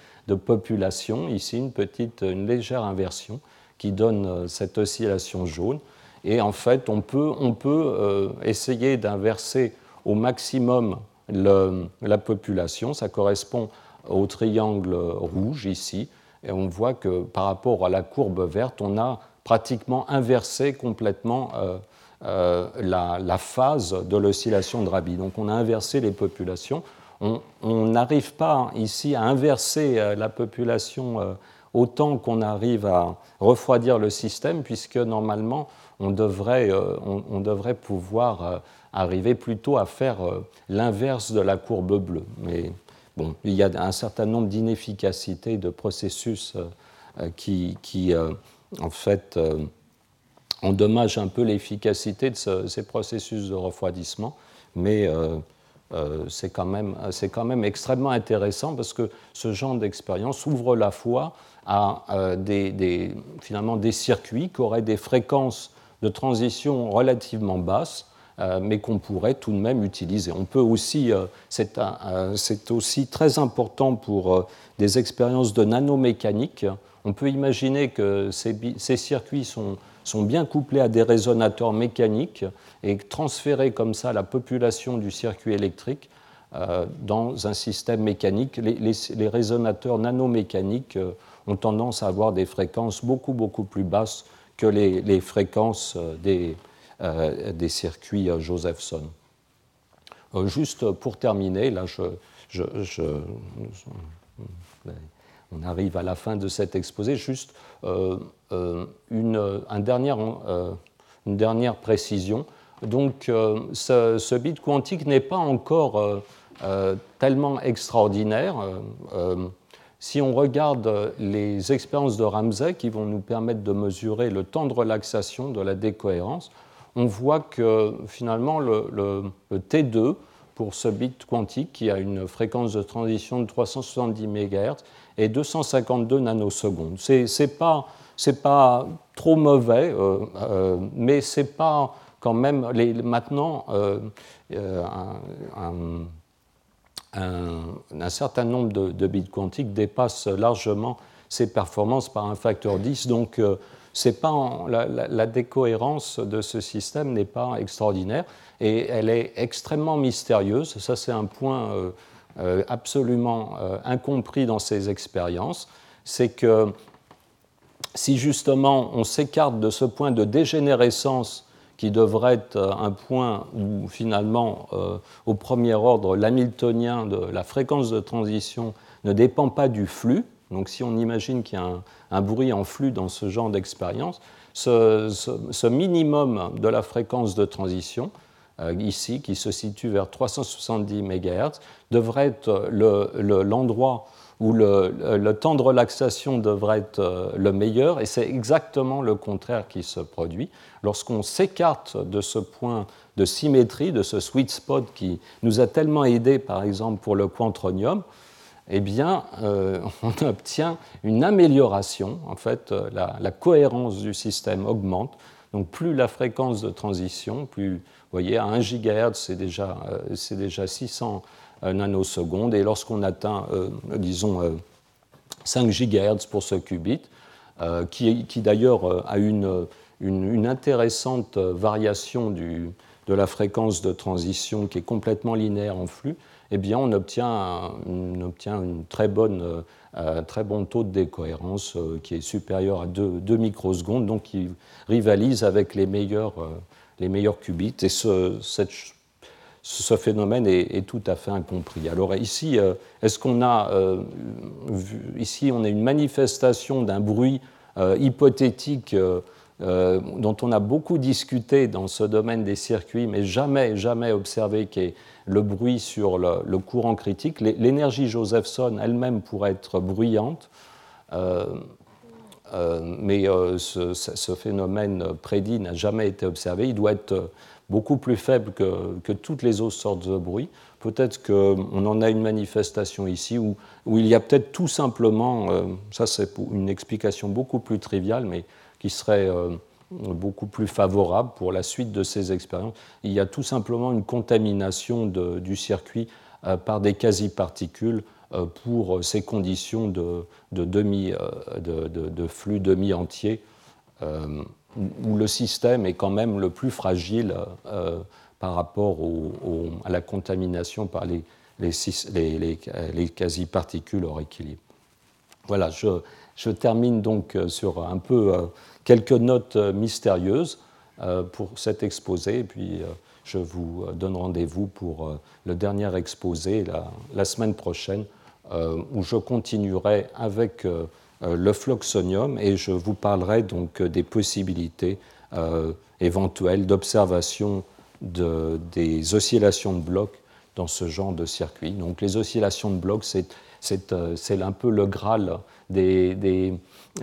population, ici une petite, une légère inversion qui donne euh, cette oscillation jaune. Et en fait, on peut, on peut euh, essayer d'inverser au maximum la population. Ça correspond au triangle rouge ici. Et on voit que par rapport à la courbe verte, on a pratiquement inversé complètement euh, euh, la, phase de l'oscillation de Rabi. Donc on a inversé les populations. On n'arrive pas ici à inverser euh, la population autant qu'on arrive à refroidir le système, puisque normalement on devrait, devrait pouvoir arriver plutôt à faire l'inverse de la courbe bleue. Mais bon, il y a un certain nombre d'inefficacités de processus qui en fait, endommage un peu l'efficacité de ces processus de refroidissement, mais euh, euh, c'est quand, même, extrêmement intéressant parce que ce genre d'expérience ouvre la voie à euh, des, finalement des circuits qui auraient des fréquences de transition relativement basses, mais qu'on pourrait tout de même utiliser. On peut aussi, c'est aussi très important pour des expériences de nanomécanique. On peut imaginer que ces, circuits sont bien couplés à des résonateurs mécaniques et transférer comme ça la population du circuit électrique euh, dans un système mécanique. Les, résonateurs nanomécaniques euh, ont tendance à avoir des fréquences beaucoup, beaucoup plus basses que les, fréquences euh, des, des circuits Josephson. juste pour terminer, là, je, je, on arrive à la fin de cet exposé, juste euh, une, dernière, euh, une, dernière, précision. Donc euh, ce, bit quantique n'est pas encore tellement extraordinaire. si on regarde les expériences de Ramsey qui vont nous permettre de mesurer le temps de relaxation de la décohérence, on voit que finalement le, le T2 pour ce bit quantique qui a une fréquence de transition de 370 MHz et 252 nanosecondes. Ce n'est pas pas trop mauvais, euh, euh, mais c'est pas quand même les, maintenant euh, un, un, certain nombre de, bits quantiques dépasse largement ces performances par un facteur 10. Donc c'est pas la, décohérence de ce système n'est pas extraordinaire et elle est extrêmement mystérieuse. Ça c'est un point absolument incompris dans ces expériences. C'est que si justement on s'écarte de ce point de dégénérescence qui devrait être un point où finalement, euh, au premier ordre, l'hamiltonien de la fréquence de transition ne dépend pas du flux, donc si on imagine qu'il y a un, bruit en flux dans ce genre d'expérience, ce, minimum de la fréquence de transition, euh, ici, qui se situe vers 370 MHz, devrait être l'endroit où le, temps de relaxation devrait être euh, le meilleur, et c'est exactement le contraire qui se produit. Lorsqu'on s'écarte de ce point de symétrie, de ce sweet spot qui nous a tellement aidé, par exemple, pour le quantronium, eh bien, euh, on obtient une amélioration. En fait, euh, la, cohérence du système augmente. Donc, plus la fréquence de transition, plus, voyez, à 1 GHz, c'est déjà, c'est déjà 600 nanosecondes. Et lorsqu'on atteint, euh, disons, 5 euh, GHz pour ce qubit, euh, qui, d'ailleurs a une, une, intéressante variation du, de la fréquence de transition qui est complètement linéaire en flux, eh bien, on obtient un, on obtient une très bonne, très bon taux de décohérence qui est supérieur à 2, 2, microsecondes, donc qui rivalise avec les meilleurs, les meilleurs qubits. Et ce, phénomène est, tout à fait incompris. Alors ici, euh, est-ce qu'on a euh, ici on a une manifestation d'un bruit euh, hypothétique dont on a beaucoup discuté dans ce domaine des circuits, mais jamais jamais observé qui est le bruit sur le, courant critique. L'énergie Josephson elle-même pourrait être bruyante. Mais ce, ce, phénomène prédit n'a jamais été observé. Il doit être beaucoup plus faible que, toutes les autres sortes de bruits. Peut-être qu'on en a une manifestation ici où, il y a peut-être tout simplement, euh, ça c'est une explication beaucoup plus triviale, mais qui serait euh, beaucoup plus favorable pour la suite de ces expériences. Il y a tout simplement une contamination du circuit euh, par des quasi-particules pour ces conditions de, de, demi, de, de flux demi-entier où le système est quand même le plus fragile euh, par rapport à la contamination par les, les, quasi-particules hors équilibre. Voilà, je, termine donc euh, sur un peu euh, quelques notes mystérieuses pour cet exposé, et puis je vous donne rendez-vous pour le dernier exposé la semaine prochaine, où je continuerai avec euh, le floxonium et je vous parlerai donc des possibilités euh, éventuelles d'observation de, des oscillations de blocs dans ce genre de circuit. Donc les oscillations de blocs, c'est euh, un peu le Graal des, des,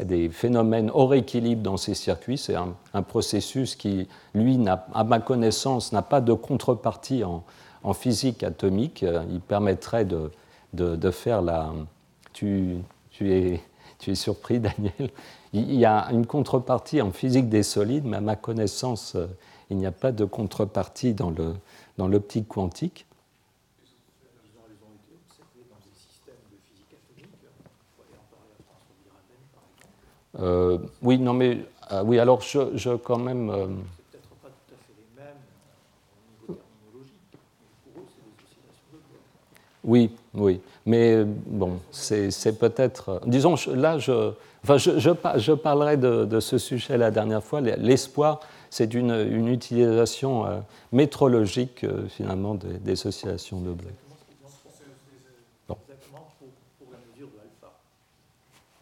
des, phénomènes hors équilibre dans ces circuits. C'est un, processus qui, lui, à ma connaissance, n'a pas de contrepartie en, en, physique atomique. Il permettrait de, de, faire la... Tu, tu es tu es surpris, Daniel. Il y a une contrepartie en physique des solides, mais à ma connaissance, euh, il n'y a pas de contrepartie dans l'optique dans quantique. Euh, oui, non, mais euh, oui, alors je, quand même peut-être pas tout à fait les mêmes au niveau terminologique, mais pour eux, c'est des oscillations de blocs. Oui, oui. Mais bon, c'est peut-être. Disons, là, je, enfin, je, je, parlerai de, ce sujet la dernière fois. L'espoir, c'est une, utilisation euh, métrologique, euh, finalement, des, des, de Blake. Bon.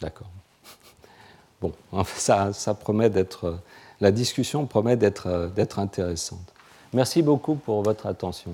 D'accord. Bon, ça, ça promet d'être. La discussion promet d'être intéressante. Merci beaucoup pour votre attention.